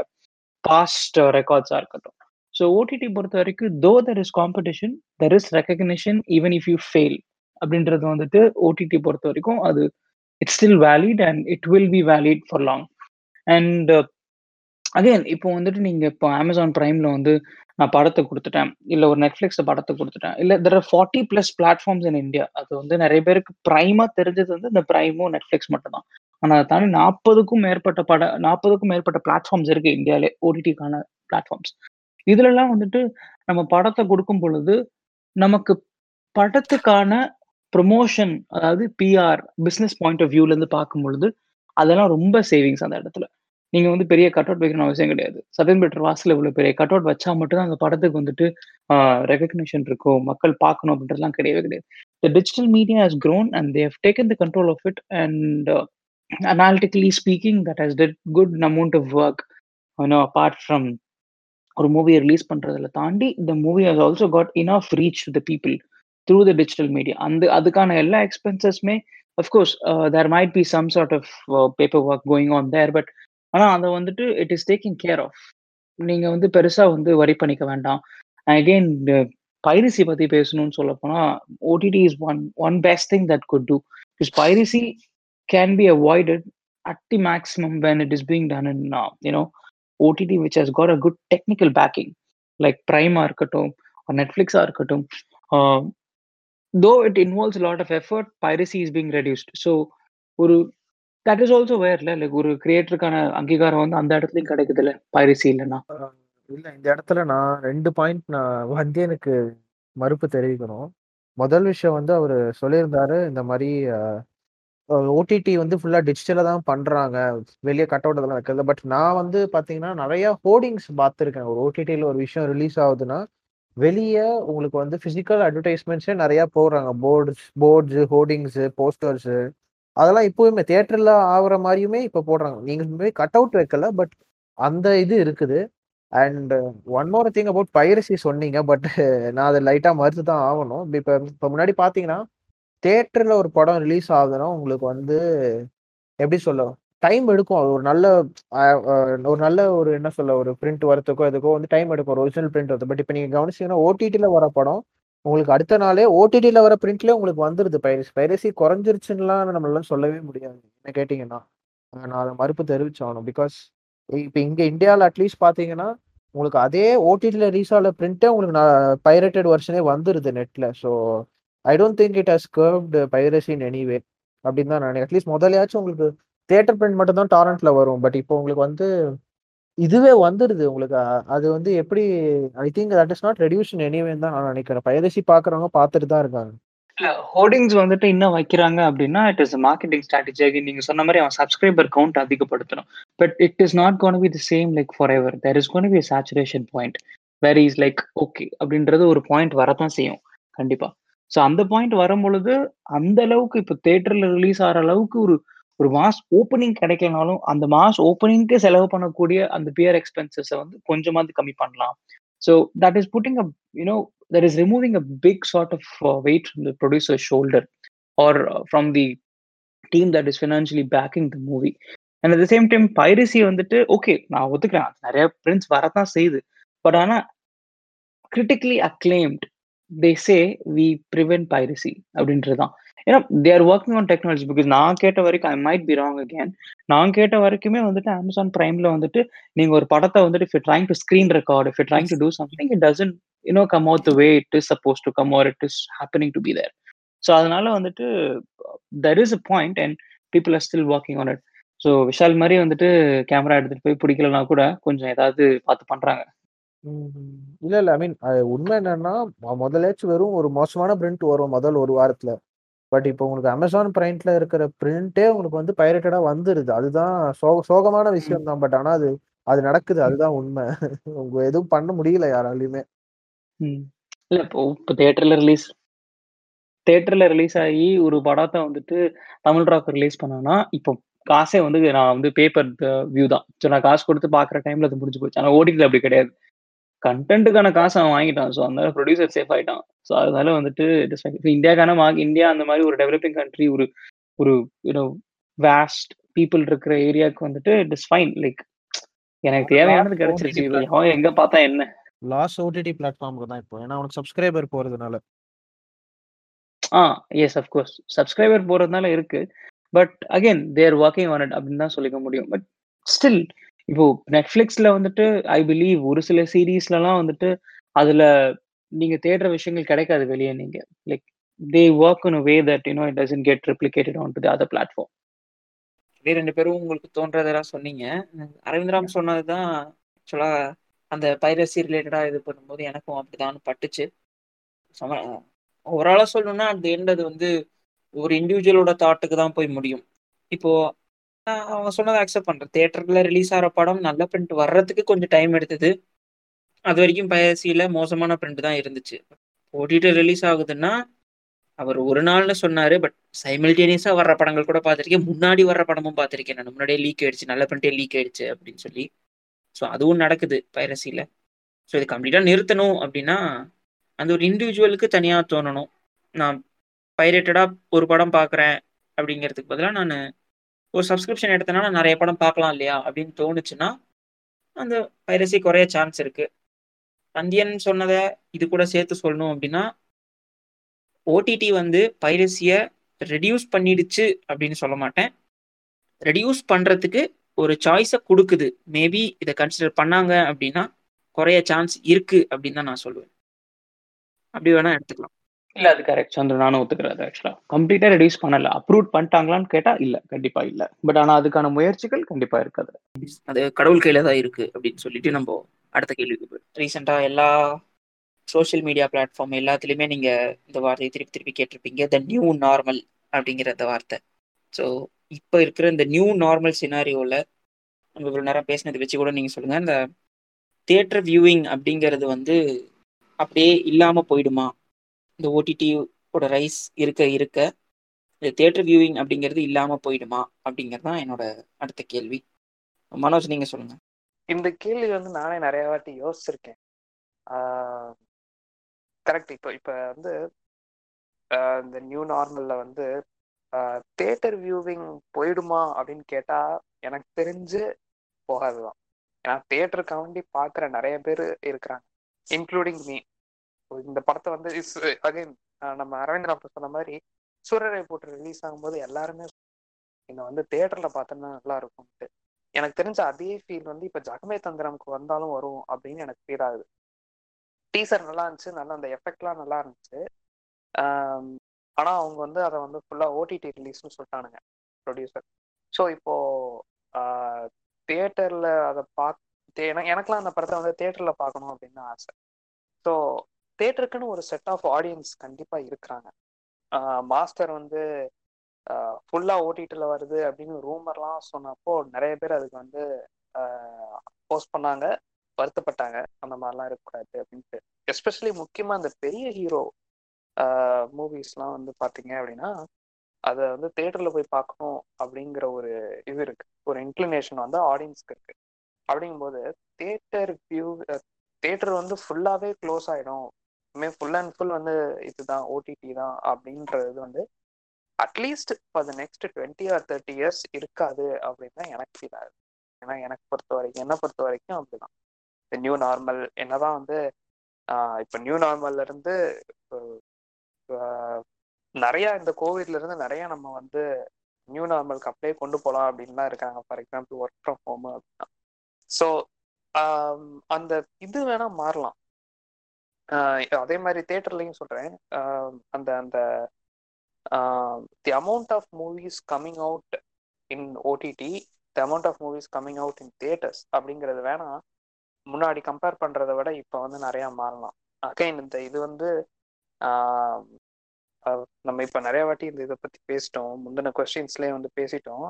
பாஸ்ட் ரெக்கார்ட்ஸா இருக்கட்டும். ஸோ ஓடிடி பொறுத்த வரைக்கும் though there is competition there is recognition even if you fail அப்படின்றது வந்துட்டு OTT பொறுத்த வரைக்கும் அது it's still valid and it will be valid for long and again இப்போ வந்துட்டு நீங்க இப்போ அமேசான் ப்ரைமில் வந்து நான் படத்தை கொடுத்துட்டேன். இல்ல ஒரு நெட்ஃபிளிக்ஸ்ல படத்தை கொடுத்துட்டேன். இல்ல there are forty plus platforms in India அது வந்து நிறைய பேருக்கு ப்ரைமாக தெரிஞ்சது வந்து இந்த ப்ரைமும் நெட்ஃப்ளிக்ஸ் மட்டும்தான். ஆனால் அதை தாண்டி நாற்பதுக்கும் மேற்பட்ட பட நாற்பதுக்கும் மேற்பட்ட பிளாட்ஃபார்ம்ஸ் இருக்கு இந்தியாவிலே ஓடிடிக்கான பிளாட்ஃபார்ம்ஸ் இதுலலாம் வந்துட்டு நம்ம படத்தை கொடுக்கும் பொழுது நமக்கு படத்துக்கான ப்ரொமோஷன் அதாவது பிஆர் பிஸ்னஸ் பாயிண்ட் ஆஃப் வியூல இருந்து பார்க்கும் பொழுது அதெல்லாம் ரொம்ப சேவிங்ஸ் அந்த இடத்துல. நீங்க வந்து பெரிய கட் அவுட் வைக்கணும் அவசியம் கிடையாது. சதீன் பெட்டர் வாசல் இவ்வளோ பெரிய கட் அவுட் வச்சா மட்டும்தான் அந்த படத்துக்கு வந்துட்டு ரெகக்னிஷன் இருக்கும் மக்கள் பார்க்கணும் அப்படின்றதுலாம் கிடையவே கிடையாது. The digital media has grown and they've taken the control of it and analytically speaking that has did good amount of work apart from ஒரு மூவியை ரிலீஸ் பண்றதுல தாண்டி இந்த movie has also got enough reach the people through the digital media அந்த அதுக்கான எல்லா எக்ஸ்பென்சஸ்மே of course there might be some sort of paper work going on there but ஆனால் அதை வந்துட்டு it is taking care of நீங்கள் வந்து பெருசாக வந்து வரி பண்ணிக்க வேண்டாம். அகெயின் பைரசி பற்றி பேசணும்னு சொல்ல போனால் OTT is one one best thing that could do because piracy can be avoided at the maximum when it is being done in you know OTT which has got a good technical backing like ப்ரைமாக இருக்கட்டும் நெட்ஃப்ளிக்ஸாக இருக்கட்டும் though it involves lot of effort piracy is being reduced so ஒரு that is also வேர்ல like ஒரு கிரியேட்டருக்கான அங்கீகாரம் வந்து அந்த இடத்துலயும் கிடைக்குது இல்ல பைரசி இல்லைன்னா இல்ல இந்த இடத்துல நான் ரெண்டு பாயிண்ட் நான் வந்து எனக்கு மறுப்பு தெரிவிக்கணும். முதல் விஷயம் வந்து அவர் சொல்லியிருந்தாரு இந்த மாதிரி ஓடிடி வந்து ஃபுல்லாக டிஜிட்டலாக தான் பண்ணுறாங்க வெளியே கட் அவுட் அதெல்லாம் வைக்கிறது பட் நான் வந்து பார்த்தீங்கன்னா நிறையா ஹோர்டிங்ஸ் பார்த்துருக்கேன். ஒரு ஓடிடியில் ஒரு விஷயம் ரிலீஸ் ஆகுதுன்னா வெளியே உங்களுக்கு வந்து ஃபிசிக்கல் அட்வர்டைஸ்மெண்ட்ஸே நிறைய போடுறாங்க. போர்ட்ஸ் போர்ட்ஸு ஹோர்டிங்ஸு போஸ்டர்ஸு அதெல்லாம் இப்போவுமே தேட்டரில் ஆகிற மாதிரியுமே இப்போ போடுறாங்க. நீங்கள் கட் அவுட் வைக்கல பட் அந்த இது இருக்குது. And one more thing about piracy சொன்னீங்க பட் நான் அதை லைட்டாக மறுத்து தான் ஆகணும். இப்போ இப்போ முன்னாடி பார்த்தீங்கன்னா தேட்டரில் ஒரு படம் ரிலீஸ் ஆகுதுன்னா உங்களுக்கு வந்து எப்படி சொல்ல டைம் எடுக்கும். அது ஒரு நல்ல ஒரு நல்ல ஒரு என்ன சொல்ல ஒரு பிரிண்ட் வரத்துக்கோ இதுக்கோ வந்து டைம் எடுக்கும். ஒரிஜினல் பிரிண்ட் வருது. பட் இப்போ நீங்க கவனிச்சீங்கன்னா ஓடிடியில் வர படம் உங்களுக்கு அடுத்த நாளே ஓடிடியில் வர பிரிண்ட்லேயே உங்களுக்கு வந்துருது. பைரசி பைரசி குறைஞ்சிருச்சுன்னா நம்மளால சொல்லவே முடியாது. என்ன கேட்டிங்கன்னா நான் அதை மறுப்பு தெரிவிச்சாகணும். பிகாஸ் இப்போ இங்கே இந்தியாவில் அட்லீஸ்ட் பார்த்தீங்கன்னா உங்களுக்கு அதே ஓடிடியில் ரீஸ் ஆகல பிரிண்ட்டே உங்களுக்கு நான் பைரேட்டட் வெர்ஷனே வந்துருது நெட்டில் so I don't think it has curbed பைரசின் anyway அப்படின்னு தான் நான் அட்லீஸ்ட் முதலையாச்சும் உங்களுக்கு தியேட்டர் பிரிண்ட் மட்டும் தான் டாரண்ட்ல வரும். பட் இப்போ உங்களுக்கு வந்து இதுவே வந்துடுது உங்களுக்கு. அது வந்து எப்படி I think that is not reduction anyway தான் நான் நினைக்கிறேன். பைரசி பாக்குறவங்க பார்த்துட்டு தான் இருக்காங்க. இல்ல ஹோர்டிங்ஸ் வந்துட்டு இன்னும் வைக்கிறாங்க அப்படின்னா இட் இஸ் மார்க்கெட்டிங் ஸ்ட்ராட்டஜி நீங்க சொன்ன மாதிரி அவன் சப்ஸ்கிரைபர் கவுண்ட் அதிகப்படுத்தணும். But it is not gonna be the same like forever there is gonna be saturation point where is like okay அப்படின்றது ஒரு பாயிண்ட் வரதான் செய்யும். கண்டிப்பா. ஸோ அந்த பாயிண்ட் வரும் பொழுது அந்த அளவுக்கு இப்போ தேட்டர்ல ரிலீஸ் ஆகிற அளவுக்கு ஒரு ஒரு மாஸ் ஓப்பனிங் கிடைக்கலனாலும் அந்த மாஸ் ஓப்பனிங்க்கு செலவு பண்ணக்கூடிய அந்த பியர் எக்ஸ்பென்சஸை வந்து கொஞ்சமாவது கம்மி பண்ணலாம். So that is putting a you know that is removing a big sort of weight from the producer shoulder or from the team that is financially backing the movie and at the same time piracy வந்துட்டு okay நான் ஒத்துக்கிறேன். நிறைய prints வரதான் செய்யுது. But ஆனால் critically acclaimed they say we prevent piracy அப்படின்றது தான் ஏன்னா they're working on technology because நான் கேட்ட வரைக்கும் I might be wrong again நான் கேட்ட வரைக்குமே வந்துட்டு அமேசான் பிரைம்ல வந்துட்டு நீங்க ஒரு படத்தை வந்துட்டு if trying to screen record if trying to do something it doesn't you know come out the way it is suppose to come or it is happening to be there so அதனால வந்துட்டு there is a point and people are still working on it so Vishal மாதிரி வந்துட்டு camera எடுத்துட்டு போய் பிடிக்கலனா கூட கொஞ்சம் ஏதாவது பார்த்து பண்றாங்க இல்ல, இல்ல. ஐ மீன் அது உண்மை என்னன்னா, மொ முதலாச்சும் வெறும் ஒரு மோசமான பிரிண்ட் வரும் முதல் ஒரு வாரத்துல. பட் இப்போ உங்களுக்கு அமேசான் பிரைம்ல இருக்கிற பிரிண்டே உங்களுக்கு வந்து பைரேட்டடா வந்துருது. அதுதான் சோக சோகமான. விஷயம் தான். பட் ஆனா அது அது நடக்குது. அதுதான் உண்மை. உங்க எதுவும் பண்ண முடியல யாராலயுமே. ம். இல்ல இப்போ இப்போ தியேட்டர்ல ரிலீஸ் தியேட்டர்ல ரிலீஸ் ஆகி ஒரு படத்த வந்துட்டு தமிழ் ராக் ரிலீஸ் பண்ணான்னா, இப்போ காசே வந்து நான் வந்து பேப்பர் வியூ தான். ஸோ நான் காசு குடுத்து பார்க்குற டைம்ல அது முடிஞ்சு போச்சு. ஆனா ஓடிடில அப்படி கிடையாது. கன்டென்ட்க்கான காச அவன் வாங்கிட்டான். ஸோ அதனால ப்ரொடியூசர் சேஃப் ஆயிட்டான். ஸோ அதனால வந்துட்டு. இப்ப இந்தியாக்கான மார்க் இந்தியா அந்த மாரி ஒரு டெவலப்பிங் கண்ட்ரி ஒரு ஒரு யூ நோ வாஸ்ட் பீப்பிள் இருக்கிற ஏரியாவுக்கு வந்துட்டு இட் இஸ் ஃபைன். லைக் எனக்கு தேவையானது கிடைச்சிருச்சு. எங்க பார்த்தா என்ன? லாஸ்ட் ஓடிடி பிளாட்ஃபார்ம்க்கு தான் இப்போ. ஏன்னா உனக்கு சப்ஸ்கிரைபர் போறதுனால. Ah yes of course. Subscriber போறதுனால இருக்கு. But again they are working on it அப்படின்னு தான் சொல்லிக்க முடியும். பட் ஸ்டில் இப்போ Netflixல வந்துட்டு ஐ பிலீவ் ஒரு சில சீரிஸ்லலாம் வந்துட்டு அதுல நீங்க தேடுற விஷயங்கள் கிடைக்காது வெளிய நீங்க. Like they work in way that you know it doesn't get replicated on to the other platform. அப்படியே 2 பேரும் உங்களுக்கு தோன்றதெல்லாம் சொன்னீங்க. அரவிந்த்ராம் சொன்னது தான் ஆக்சுவலா அந்த பைரசி ரிலேட்டடா இது பண்ணும்போது எனக்கும் அப்படிதான் பட்டுச்சு. சம ஓவராலா சொல்லணும்னா அட் தி எண்ட் அது வந்து ஒரு இண்டிவிஜுவலோட தாட்டுக்கு தான் போய் முடியும். இப்போ நான் அவங்க சொன்னத அக்செப்ட் பண்றேன். தியேட்டர்ல ரிலீஸ் ஆகுற படம் நல்ல பிரிண்ட் வர்றதுக்கு கொஞ்சம் டைம் எடுத்தது. அது வரைக்கும் பைரசில மோசமான பிரிண்ட் தான் இருந்துச்சு. ஓடிட்டு ரிலீஸ் ஆகுதுன்னா, அவர் ஒரு நாள்னு சொன்னாரு. பட் சைமல்டேனியஸா வர்ற படங்கள் கூட பார்த்துருக்கேன் முன்னாடி வர்ற படமும் பார்த்துருக்கேன் நான் முன்னாடியே லீக் ஆயிடுச்சு. நல்ல பிரிண்டே லீக் ஆயிடுச்சு அப்படின்னு சொல்லி. ஸோ அதுவும் நடக்குது பைரசில. ஸோ இது கம்ப்ளீட்டா நிறுத்தணும் அப்படின்னா, அந்த ஒரு இண்டிவிஜுவலுக்கு தனியா தோணணும். நான் பைரேட்டடா ஒரு படம் பார்க்குறேன் அப்படிங்கிறதுக்கு பதிலாக நான் ஒரு சப்ஸ்கிரிப்ஷன் எடுத்தேன்னா நான் நிறைய படம் பார்க்கலாம் இல்லையா? அப்படின்னு தோணுச்சுன்னா, அந்த பைரசி குறைய சான்ஸ் இருக்குது நந்தியன் சொன்னத இது கூட சேர்த்து சொல்லணும் அப்படின்னா ஓடிடி வந்து பைரசிய ரெடியூஸ் பண்ணிடுச்சு அப்படின்னு சொல்ல மாட்டேன். ரெடியூஸ் பண்றதுக்கு ஒரு சாய்ஸ குடுக்குது. மேபி இத கன்சிடர் பண்ணாங்க அப்படின்னா, குறைய சான்ஸ் இருக்கு அப்படின்னு தான் நான் சொல்லுவேன். அப்படி வேணா எடுத்துக்கலாம். இல்ல அது கரெக்ட். சந்திரன் நானும் ஒத்துக்கிறேன் அது ஆக்சுவலா. கம்ப்ளீட்டா ரெடியூஸ் பண்ணல. அப்ரூவ் பண்ணிட்டாங்களான்னு கேட்டா இல்ல. கண்டிப்பா இல்ல. பட் ஆனா அதுக்கான முயற்சிகள் கண்டிப்பா இருக்கு அதுல. அது கடவுள் கையில தான் இருக்கு அப்படின்னு சொல்லிட்டு நம்போ அடுத்த கேள்விக்கு போய் எல்லா சோஷியல் மீடியா பிளாட்ஃபார்ம் எல்லாத்துலேயுமே நீங்கள் இந்த வார்த்தையை திருப்பி திருப்பி கேட்டிருப்பீங்க. த நியூ நார்மல் அப்படிங்கிற அந்த வார்த்தை. ஸோ இப்போ இருக்கிற இந்த நியூ நார்மல் சினாரியோவில் நம்ம இவ்வளோ நேரம் பேசினதை வச்சு கூட நீங்கள் சொல்லுங்கள் இந்த தியேட்டர் வியூவிங் அப்படிங்கிறது வந்து அப்படியே இல்லாமல் போயிடுமா? இந்த ஓடிடியோட ரைஸ் இருக்க இருக்க இந்த தியேட்டர் வியூவிங் அப்படிங்கிறது இல்லாமல் போயிடுமா? அப்படிங்கிறது தான் என்னோட அடுத்த கேள்வி. மனோஜ் நீங்கள் சொல்லுங்கள் இந்த கேள்வி வந்து நானே நிறைய வாட்டி யோசிச்சிருக்கேன். கரெக்ட். இப்போ இப்போ வந்து இந்த நியூ நார்மல்ல வந்து தேட்டர் வியூவிங் போயிடுமா அப்படின்னு கேட்டா, எனக்கு தெரிஞ்சு போகாதுதான். ஏன்னா தேட்டருக்காண்டி பார்க்குற நிறைய பேர் இருக்கிறாங்க. Including me. இந்த படத்தை வந்து இஸ் அகைன் நம்ம அரவிந்த் டாக்டர் சொன்ன மாதிரி சூரரை போட்டு ரிலீஸ் ஆகும்போது எல்லாருமே இந்த வந்து தேட்டரில் பார்த்தோன்னா நல்லா இருக்கும்ன்ட்டு. எனக்கு தெரிஞ்ச அதே ஃபீல் வந்து இப்ப ஜகமே தந்திரம்க்கு வந்தாலும் வரும் அப்படின்னு எனக்கு ஃபீல் ஆகுது. டீசர் நல்லா இருந்துச்சு. நல்லா அந்த எஃபெக்ட்லாம் நல்லா இருந்துச்சு. ஆனால் ஆனா அவங்க வந்து அதை வந்து ஃபுல்லா ஓடிடி ரிலீஸ்னு சொல்லிட்டானுங்க ப்ரொடியூசர். ஸோ இப்போ ஆ தியேட்டர்ல பார்க்க பாக் ஏன்னா அந்த படத்தை வந்து தியேட்டர்ல பார்க்கணும் அப்படின்னு ஆசை. ஸோ தேட்டருக்குன்னு ஒரு செட் ஆஃப் ஆடியன்ஸ் கண்டிப்பா இருக்கிறாங்க. மாஸ்டர் வந்து ஃபுல்லா ஓடிடில வருது அப்படின்னு ரூமர்லாம் சொன்னப்போ நிறைய பேர் அதுக்கு வந்து போஸ்ட் பண்ணாங்க. வருத்தப்பட்டாங்க. அந்த மாதிரிலாம் இருக்கக்கூடாது அப்படின்ட்டு. எஸ்பெஷலி முக்கியமா அந்த பெரிய ஹீரோ மூவிஸ்லாம் வந்து பார்த்தீங்க அப்படின்னா, அதை வந்து தேட்டரில் போய் பார்க்கணும் அப்படிங்கிற ஒரு இது இருக்கு. ஒரு இன்க்ளினேஷன் வந்து ஆடியன்ஸ்க்கு இருக்கு. அப்படிங்கும்போது தேட்டர் வியூ தேட்டர் வந்து ஃபுல்லாவே க்ளோஸ் ஆயிடும். இனிமேல் ஃபுல் அண்ட் ஃபுல் வந்து இதுதான் ஓடிடி தான் அப்படின்றது வந்து at least for the next 20 or 30 years இருக்காது அப்படின்னு தான் எனக்கு ஃபீல் ஆகுது. ஏன்னா எனக்கு பொறுத்த வரைக்கும் என்ன பொறுத்தவரைக்கும் அப்படிதான். இந்த நியூ நார்மல் என்னதான் வந்து இப்போ நியூ நார்மல்ல இருந்து அ நிறைய இந்த கோவிட்ல இருந்து நிறைய நம்ம வந்து நியூ நார்மலுக்கு அப்படியே கொண்டு போகலாம் அப்படின்லாம் இருக்காங்க for example work from home அப்படின்னா ஸோ அந்த இது வேணா மாறலாம் ஆஹ் அதே மாதிரி தேட்டர்லையும் சொல்றேன் அந்த அந்த the amount of movies coming out in OTT the amount of movies coming out in theatres அப்படிங்கிறது வேணா முன்னாடி கம்பேர் பண்றதை விட இப்போ வந்து நிறைய மாறலாம். அகைன் இந்த இது வந்து uh, நம்ம இப்போ நிறைய வாட்டி இந்த இதை பத்தி பேசிட்டோம். முந்தின கொஸ்டின்ஸ்லயே வந்து பேசிட்டோம்.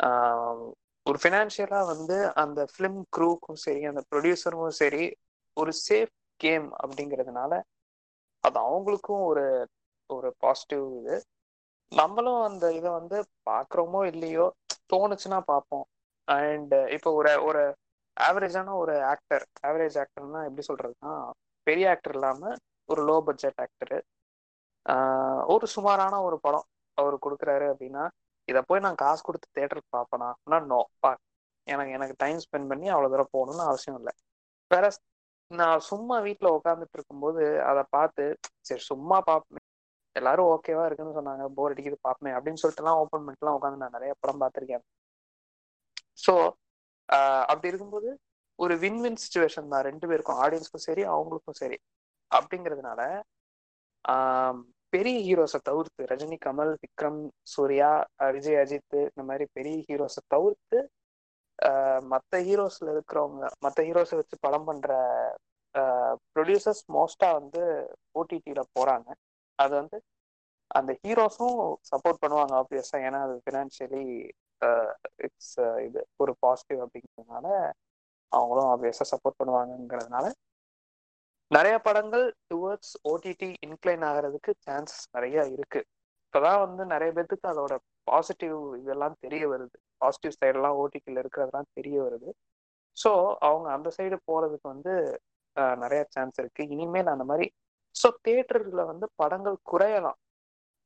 Uh, ஒரு ஃபினான்ஷியலா வந்து அந்த ஃபிலிம் க்ரூக்கும் சரி அந்த ப்ரொடியூசருக்கும் சரி ஒரு சேஃப் கேம் அப்படிங்கிறதுனால அது அவங்களுக்கும் ஒரு ஒரு பாசிட்டிவ் இது. நம்மளும் அந்த இதை வந்து பாக்குறோமோ இல்லையோ தோணுச்சுன்னா பார்ப்போம். அண்ட் இப்போ ஒரு ஒரு ஆவரேஜான ஒரு ஆக்டர் ஆவரேஜ் ஆக்டர்னா எப்படி சொல்றதுன்னா பெரிய ஆக்டர் இல்லாம ஒரு லோ பட்ஜெட் ஆக்டரு ஒரு சுமாரான ஒரு படம் அவர் கொடுக்குறாரு அப்படின்னா இதை போய் நான் காசு கொடுத்து தேட்டருக்கு பார்ப்பேனா? ஆனால் நோ பா எனக்கு எனக்கு டைம் ஸ்பெண்ட் பண்ணி அவ்வளோ தூரம் போகணும்னு அவசியம் இல்லை. வேற நான் சும்மா வீட்டில் உட்காந்துட்டு இருக்கும்போது அதை பார்த்து சரி சும்மா பாப் எல்லாரும் ஓகேவா இருக்குன்னு சொன்னாங்க. போர் அடிக்குது பார்ப்பேன் அப்படின்னு சொல்லிட்டுலாம் ஓப்பன் பண்ணிட்டுலாம் உட்காந்து நான் நிறைய படம் பார்த்துருக்கேன். ஸோ அப்படி இருக்கும்போது ஒரு வின் வின் சுச்சுவேஷன் தான். ரெண்டு பேருக்கும் ஆடியன்ஸ்க்கும் சரி அவங்களுக்கும் சரி. அப்படிங்கிறதுனால பெரிய ஹீரோஸை தவிர்த்து ரஜினி கமல் விக்ரம் சூர்யா விஜய் அஜித் இந்த மாதிரி பெரிய ஹீரோஸை தவிர்த்து மற்ற ஹீரோஸ்ல இருக்கிறவங்க மற்ற ஹீரோஸை வச்சு படம் பண்ற ப்ரொடியூசர்ஸ் மோஸ்டா வந்து ஓடிடியில போறாங்க. அது வந்து அந்த ஹீரோஸும் சப்போர்ட் பண்ணுவாங்க ஆப்வியஸா ஏன்னா அது ஃபினான்ஷியலி இட்ஸ் இது ஒரு பாசிட்டிவ் அப்படிங்கிறதுனால அவங்களும் ஆப்வியஸா சப்போர்ட் பண்ணுவாங்கங்கிறதுனால நிறைய படங்கள் டுவர்ட்ஸ் ஓடிடி இன்க்ளைன் ஆகிறதுக்கு சான்சஸ் நிறைய இருக்கு. இப்போதான் வந்து நிறைய பேர்த்துக்கு அதோட பாசிட்டிவ் இதெல்லாம் தெரிய வருது. பாசிட்டிவ் சைடெல்லாம் ஓடிடியில் இருக்கிறதெல்லாம் தெரிய வருது. ஸோ அவங்க அந்த சைடு போகிறதுக்கு வந்து நிறைய சான்ஸ் இருக்கு. இனிமேல் அந்த மாதிரி ஸோ தேட்டரில் வந்து படங்கள் குறையலாம்.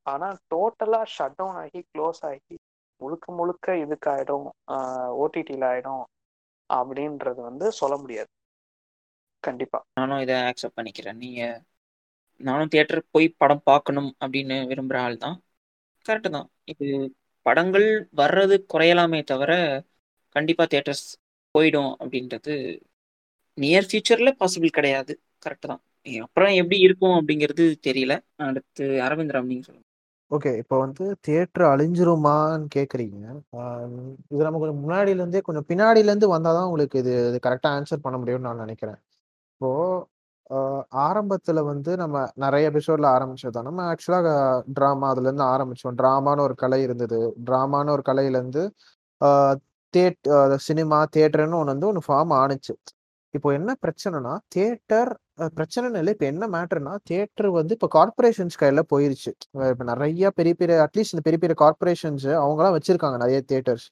ஆனால் டோட்டலாக ஷட் டவுன் ஆகி க்ளோஸ் ஆகி முழுக்க முழுக்க இதுக்காயிடும் ஓடிடியில் ஆயிடும் அப்படின்றது வந்து சொல்ல முடியாது. கண்டிப்பா. நானும் இதை ஆக்செப்ட் பண்ணிக்கிறேன். நீங்க நானும் தியேட்டருக்கு போய் படம் பார்க்கணும் அப்படின்னு விரும்புகிற ஆள் தான். கரெக்டு தான். இது படங்கள் வர்றது குறையலாமே தவிர கண்டிப்பாக தியேட்டர்ஸ் போயிடும் அப்படின்றது நியர் ஃபியூச்சரில் பாசிபிள் கிடையாது. கரெக்டு தான். அப்புறம் எப்படி இருக்கும் அப்படிங்கிறது தெரியல. அடுத்து அரவிந்த்ராம் நீங்க சொல்லுங்க. ஓகே இப்போ வந்து தியேட்டர் அழிஞ்சிருமான்னு கேட்குறீங்க இது நம்ம கொஞ்சம் முன்னாடியிலேருந்தே கொஞ்சம் பின்னாடியிலேருந்து வந்தால் தான் உங்களுக்கு இது இது கரெக்டாக ஆன்சர் பண்ண முடியும்னு நான் நினைக்கிறேன். இப்போது ஆரம்பத்தில் வந்து நம்ம நிறைய எபிசோடில் ஆரம்பிச்சோம் நம்ம ஆக்சுவலாக ட்ராமா அதுலேருந்து ஆரம்பித்தோம் ட்ராமான்னு ஒரு கலை இருந்தது. ட்ராமான்னு ஒரு கலையிலேருந்து தேட் சினிமா தேட்டர்னு ஒன்று வந்து ஒன்று ஃபார்ம் ஆணுச்சு இப்போ என்ன பிரச்சனைனா தேட்டர் பிரச்சனைன்னு இல்லை. இப்போ என்ன மேட்டர்னா தியேட்டர் வந்து இப்போ கார்பரேஷன்ஸ் கையில் போயிருச்சு. இப்போ நிறைய பெரிய பெரிய அட்லீஸ்ட் இந்த பெரிய பெரிய கார்பரேஷன்ஸ் அவங்களாம் வச்சிருக்காங்க நிறைய தியேட்டர்ஸ்.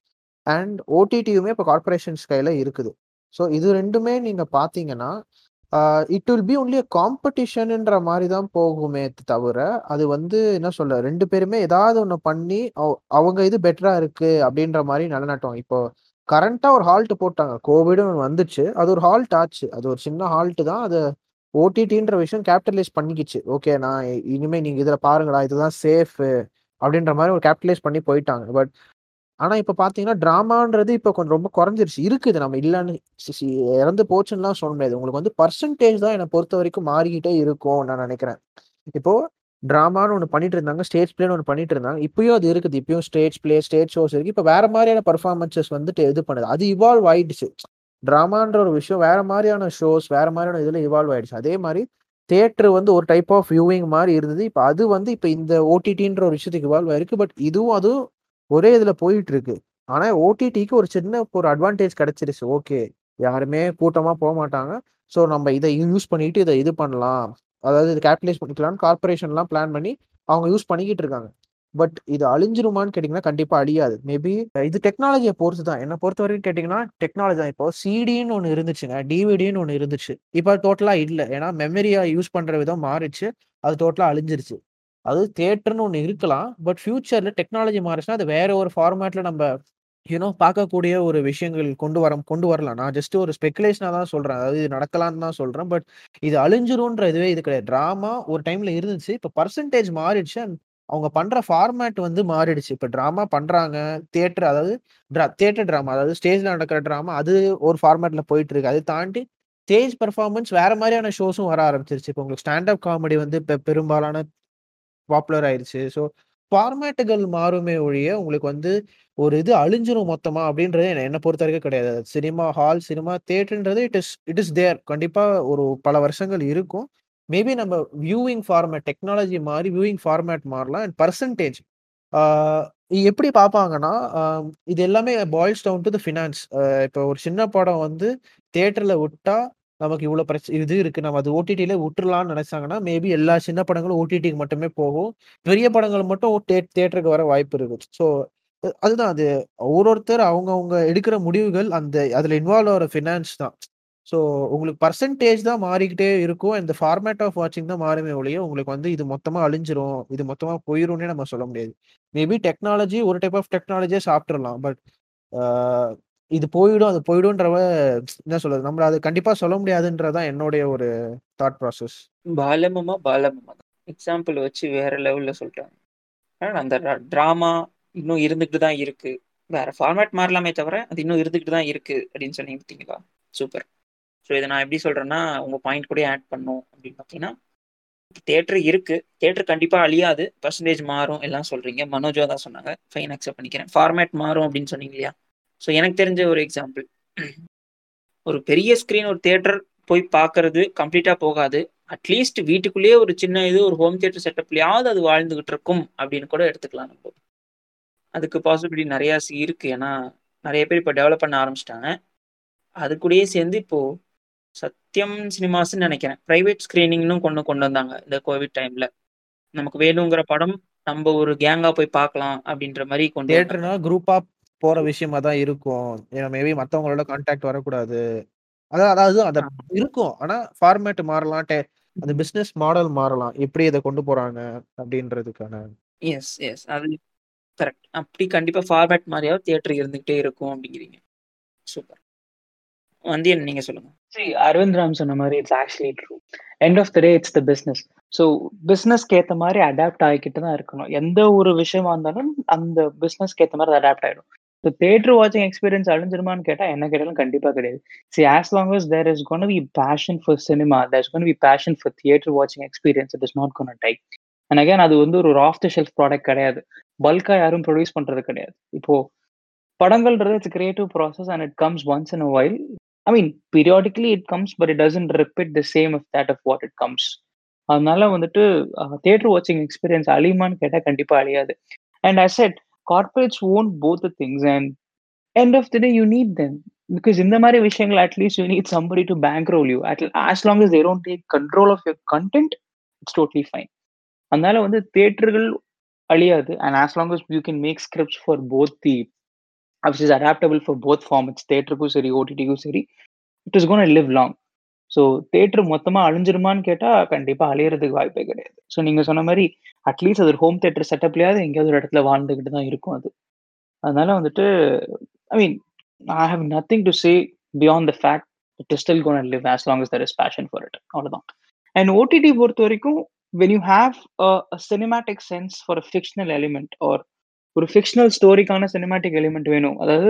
அண்ட் ஓடிடியுமே இப்போ கார்பரேஷன்ஸ் கையில் இருக்குது. ஸோ இது ரெண்டுமே நீங்கள் பார்த்தீங்கன்னா இட் வில் பி ஒன்லி காம்படிஷன்ன்ற மாதிரி தான் போகுமே தவிர அது வந்து என்ன சொல்ல ரெண்டு பேருமே ஏதாவது ஒன்று பண்ணி அவங்க இது பெட்டரா இருக்கு அப்படின்ற மாதிரி நிலநாட்டுவாங்க. இப்போ கரண்டா ஒரு ஹால்ட் போட்டாங்க. கோவிடும் வந்துச்சு. அது ஒரு ஹால்ட் ஆச்சு. அது ஒரு சின்ன ஹால்ட் தான். அது ஓடிடின்ற விஷயம் கேபிட்டலைஸ் பண்ணிக்கிச்சு. ஓகே நான் இனிமே நீங்க இதுல பாருங்களா இதுதான் சேஃப் அப்படின்ற மாதிரி ஒரு கேபிட்டலைஸ் பண்ணி போயிட்டாங்க. பட் ஆனா இப்ப பாத்தீங்கன்னா டிராமான்றது இப்ப கொஞ்சம் ரொம்ப குறைஞ்சிருச்சு. இருக்குது. நம்ம இல்லைன்னு இறந்து போச்சுன்னுலாம் சொல்ல முடியாது. உங்களுக்கு வந்து பர்சன்டேஜ் தான் என்னை பொறுத்த வரைக்கும் மாறிக்கிட்டே இருக்கும் நான் நினைக்கிறேன். இப்போ டிராமான்னு ஒன்று பண்ணிட்டு இருந்தாங்க ஸ்டேஜ் பிளேன்னு ஒன்று பண்ணிட்டு இருந்தாங்க. இப்பயும் அது இருக்குது. இப்பயும் ஸ்டேஜ் பிளே ஸ்டேஜ் ஷோஸ் இருக்கு. இப்போ வேற மாதிரியான பர்ஃபார்மன்சஸ் வந்துட்டு இது பண்ணுது. அது இவால்வ் ஆயிடுச்சு. ட்ராமான்ற ஒரு விஷயம் வேற மாதிரியான ஷோஸ் வேற மாதிரியான இதுல இவால்வ் ஆயிடுச்சு. அதே மாதிரி தேட்டர் வந்து ஒரு டைப் ஆஃப் வியூவிங் மாதிரி இருந்தது. இப்போ அது வந்து இப்போ இந்த ஓடிடின்ற ஒரு விஷயத்துக்கு இவால்வ் ஆயிருக்கு. பட் இதுவும் அதுவும் ஒரே இதுல போயிட்டு இருக்கு. ஆனா ஓடிடிக்கு ஒரு சின்ன ஒரு அட்வான்டேஜ் கிடைச்சிருச்சு. ஓகே யாருமே கூட்டமா போக மாட்டாங்க. ஸோ நம்ம இதை யூஸ் பண்ணிட்டு இதை இது பண்ணலாம். அதாவது இது கேபிட்டலைஸ் பண்ணிக்கலாம்னு கார்பரேஷன்லாம் பிளான் பண்ணி அவங்க யூஸ் பண்ணிக்கிட்டு இருக்காங்க. பட் இது அழிஞ்சிருமான்னு கேட்டிங்கன்னா கண்டிப்பாக அழியாது. மேபி இது டெக்னாலஜியை பொறுத்து தான் என்ன பொறுத்த வரைக்கும் கேட்டிங்கன்னா டெக்னாலஜி தான். இப்போ சிடின்னு ஒன்று இருந்துச்சுங்க. டிவிடின்னு ஒன்று இருந்துச்சு. இப்போ டோட்டலாக இல்லை. ஏன்னா மெமரியை யூஸ் பண்ணுற விதம் மாறிச்சு. அது டோட்டலாக அழிஞ்சிருச்சு. அது தேட்டர்னு ஒன்று இருக்கலாம். பட் ஃபியூச்சரில் டெக்னாலஜி மாறிச்சுன்னா அது வேற ஒரு ஃபார்மேட்டில் நம்ம யூனோ பார்க்கக்கூடிய ஒரு விஷயங்கள் கொண்டு வர கொண்டு வரலாம். நான் ஜஸ்ட் ஒரு ஸ்பெகுலேஷனாக தான் சொல்கிறேன் அதாவது இது நடக்கலான்னு தான் சொல்கிறேன் பட் இது அழிஞ்சிரும்ன்ற இதுவே இது கிடையாது. ட்ராமா ஒரு டைமில் இருந்துச்சு. இப்போ பர்சன்டேஜ் மாறிடுச்சு. அண்ட் அவங்க பண்ற ஃபார்மேட் வந்து மாறிடுச்சு. இப்ப ட்ராமா பண்றாங்க. தியேட்டர் அதாவது ட்ரா தியேட்டர் ட்ராமா அதாவது ஸ்டேஜ்ல நடக்கிற ட்ராமா அது ஒரு ஃபார்மேட்ல போயிட்டு இருக்கு. அதை தாண்டி ஸ்டேஜ் பெர்ஃபார்மன்ஸ் வேற மாதிரியான ஷோஸும் வர ஆரம்பிச்சிருச்சு. இப்போ உங்களுக்கு ஸ்டாண்டப் காமெடி வந்து இப்போ பெரும்பாலான பாப்புலர் ஆயிருச்சு. ஸோ ஃபார்மேட்டுகள் மாறுமே ஒழிய, உங்களுக்கு வந்து ஒரு இது அழிஞ்சிரும் மொத்தமா அப்படின்றது என்ன என்ன பொறுத்தவரைக்கும் கிடையாது. Cinema hall, cinema தியேட்டர்ன்றது it is it is there. கண்டிப்பா ஒரு பல வருஷங்கள் இருக்கும். மேபி நம்ம வியூவிங் ஃபார்மேட் டெக்னாலஜி மாறி வியூவிங் ஃபார்மேட் மாறலாம். அண்ட் பர்சன்டேஜ் எப்படி பார்ப்பாங்கன்னா, இது எல்லாமே boils down to the finance. இப்போ ஒரு சின்ன படம் வந்து தேட்டரில் விட்டா, நமக்கு இவ்வளோ பிரச்ச இது இருக்கு. நம்ம அது ஓடிடியில விட்டுறலாம்னு நினைச்சாங்கன்னா மேபி எல்லா சின்ன படங்களும் ஓடிடிக்கு மட்டுமே போகும். பெரிய படங்கள் மட்டும் தேட்டருக்கு வர வாய்ப்பு இருக்கு. ஸோ அதுதான் அது ஒரு ஒருத்தர் அவங்கவுங்க எடுக்கிற முடிவுகள் அந்த அதில் இன்வால்வ் ஆகிற ஃபினான்ஸ் தான். ஸோ உங்களுக்கு பர்சன்டேஜ் தான் மாறிக்கிட்டே இருக்கும். இந்த ஃபார்மேட் ஆஃப் வாட்சிங் தான் மாறுமே ஒழிய, உங்களுக்கு வந்து இது மொத்தமாக அழிஞ்சிரும். இது மொத்தமாக போயிரும்னே நம்ம சொல்ல முடியாது. மேபி டெக்னாலஜி ஒரு டைப் ஆஃப் டெக்னாலஜியே சாப்பிட்றலாம் பட் இது போயிடும், அது போயிடும்ன்றவ என்ன சொல்றது? நம்மள அது கண்டிப்பாக சொல்ல முடியாதுன்றது தான் என்னுடைய ஒரு தாட் ப்ராசஸ். பாலமமா, பாலமமா தான். எக்ஸாம்பிள் வச்சு வேற லெவலில் சொல்லிட்டாங்க அந்த ட்ராமா இன்னும் இருந்துகிட்டு தான் இருக்கு. வேற ஃபார்மேட் மாறலாமே தவிர, அது இன்னும் இருந்துகிட்டு தான் இருக்கு அப்படின்னு சொன்னீங்க பார்த்தீங்களா? சூப்பர். ஸோ இதை நான் எப்படி சொல்கிறேன்னா உங்கள் பாயிண்ட் கூட ஆட் பண்ணும் அப்படின்னு பார்த்தீங்கன்னா, தேட்டர் இருக்கு. தேட்டர் கண்டிப்பா அழியாது. பர்சன்டேஜ் மாறும் எல்லாம் சொல்றீங்க. மனோஜா தான் சொன்னாங்க. ஃபைன் அக்செப்ட் பண்ணிக்கிறேன். ஃபார்மேட் மாறும் அப்படின்னு சொன்னீங்க இல்லையா? ஸோ எனக்கு தெரிஞ்ச ஒரு எக்ஸாம்பிள். ஒரு பெரிய ஸ்க்ரீன் ஒரு தேட்டர் போய் பார்க்கறது கம்ப்ளீட்டாக போகாது. அட்லீஸ்ட் வீட்டுக்குள்ளேயே ஒரு சின்ன இது ஒரு ஹோம் தியேட்டர் செட்டப்லையாவது அது வாழ்ந்துகிட்டு இருக்கும் அப்படின்னு கூட எடுத்துக்கலாம் நம்ம அதுக்கு பாசிபிலிட்டி நிறையா இருக்குது இருக்கு. ஏன்னா, நிறைய பேர் இப்போ டெவலப் பண்ண ஆரம்பிச்சிட்டாங்க அது கூடயே சேர்ந்து இப்போது சத்யம் சினிமாஸ்ன்னு நெனைக்கிறேன். பிரைவேட் ஸ்கிரீனிங்ன்னு கொண்டு கொண்டு வந்தாங்க. இந்த கோவிட் டைம்ல. நமக்கு வேணுங்கிற படம் நம்ப ஒரு கேங்கா போய் பார்க்கலாம் அப்படின்ற மாரி கொண்டு. தியேட்டர்னா குரூப்பா போற விஷயமா தான் இருக்கும். ஏன்னா மேபி மத்தவங்களோட கான்டாக்ட் வரக்கூடாது. அதான் அதாவது அந்த. இருக்கும். ஆனா ஃபார்மேட் மாறலாம். அந்த பிசினஸ் மாடல் மாறலாம். எப்படி இத கொண்டு போறாங்க அப்படின்றதுக்கான எஸ், எஸ். அது கரெக்ட். அப்படி கண்டிப்பா ஃபார்மேட் மாறியாவது தியேட்டர் இருந்துகிட்டே இருக்கும் அப்படிங்கிறீங்க. சூப்பர். வந்தியன் நீங்க சொல்லுங்க. சரி அரவிந்த் ராம் சொன்ன மாதிரி it's actually true. End of the day it's the business. So பிசினஸ்க்கு ஏத்த மாதிரி அடாப்ட் ஆகிக்கிட்டு தான் இருக்கணும். எந்த ஒரு விஷயமா இருந்தாலும் அந்த பிசினஸ்க்கு ஏத்த மாதிரி அடாப்ட் ஆயிடும். ஸோ தேட்டர் வாட்சிங் எக்ஸ்பீரியன்ஸ் அழிஞ்சிருமான்னு கேட்டா, என்ன கேட்டாலும் கண்டிப்பா கிடையாது. See as long as there is gonna gonna passion for cinema there is gonna be passion for theatre வாட்சிங் experience it is not gonna die. And again அது வந்து ஒரு ஆஃப் த ஷெல்ஃப் ப்ராடக்ட் கிடையாது. பல்காக யாரும் ப்ரொடியூஸ் பண்றது கிடையாது. இப்போ படங்கள்ன்றது it's creative process and it comes once in a while. I mean periodically it comes but it doesn't repeat the same of that of what it comes. அதனால வந்துட்டு theatre theatre வாட்சிங் experience அழியுமான்னு கேட்டால் கண்டிப்பாக அழியாது. And I said corporates own both the things and end of the day you need them. Because இந்த மாதிரி விஷயங்கள் at least you need somebody to bankroll you. At as long is they don't take control of your content it's totally fine. அதனால வந்து தேட்டர்கள் அழியாது. And as long as you can make scripts for both the which is adaptable for both formats தியேட்டருக்கும் சரி, ஓடிடிக்கும் சரி, it is gonna live long. So theatre மொத்தமாக அழிஞ்சிருமான்னு கேட்டா, கண்டிப்பாக அழியறதுக்கு வாய்ப்பே கிடையாது. ஸோ நீங்க சொன்ன மாதிரி அட்லீஸ்ட் அது ஒரு ஹோம் தேட்டர் செட்டப்லயாவது எங்கேயாவது ஒரு இடத்துல வாழ்ந்துகிட்டு தான் இருக்கும் அது. அதனால வந்துட்டு I mean I have nothing to say beyond the fact it is still gonna live as long is there is passion for it. அவ்வளோதான். அண்ட் ஓடிடி பொறுத்த வரைக்கும் when you have cinematic sense for a fictional element or ஒரு fictional ஸ்டோரிக்கான cinematic element வேணும். அதாவது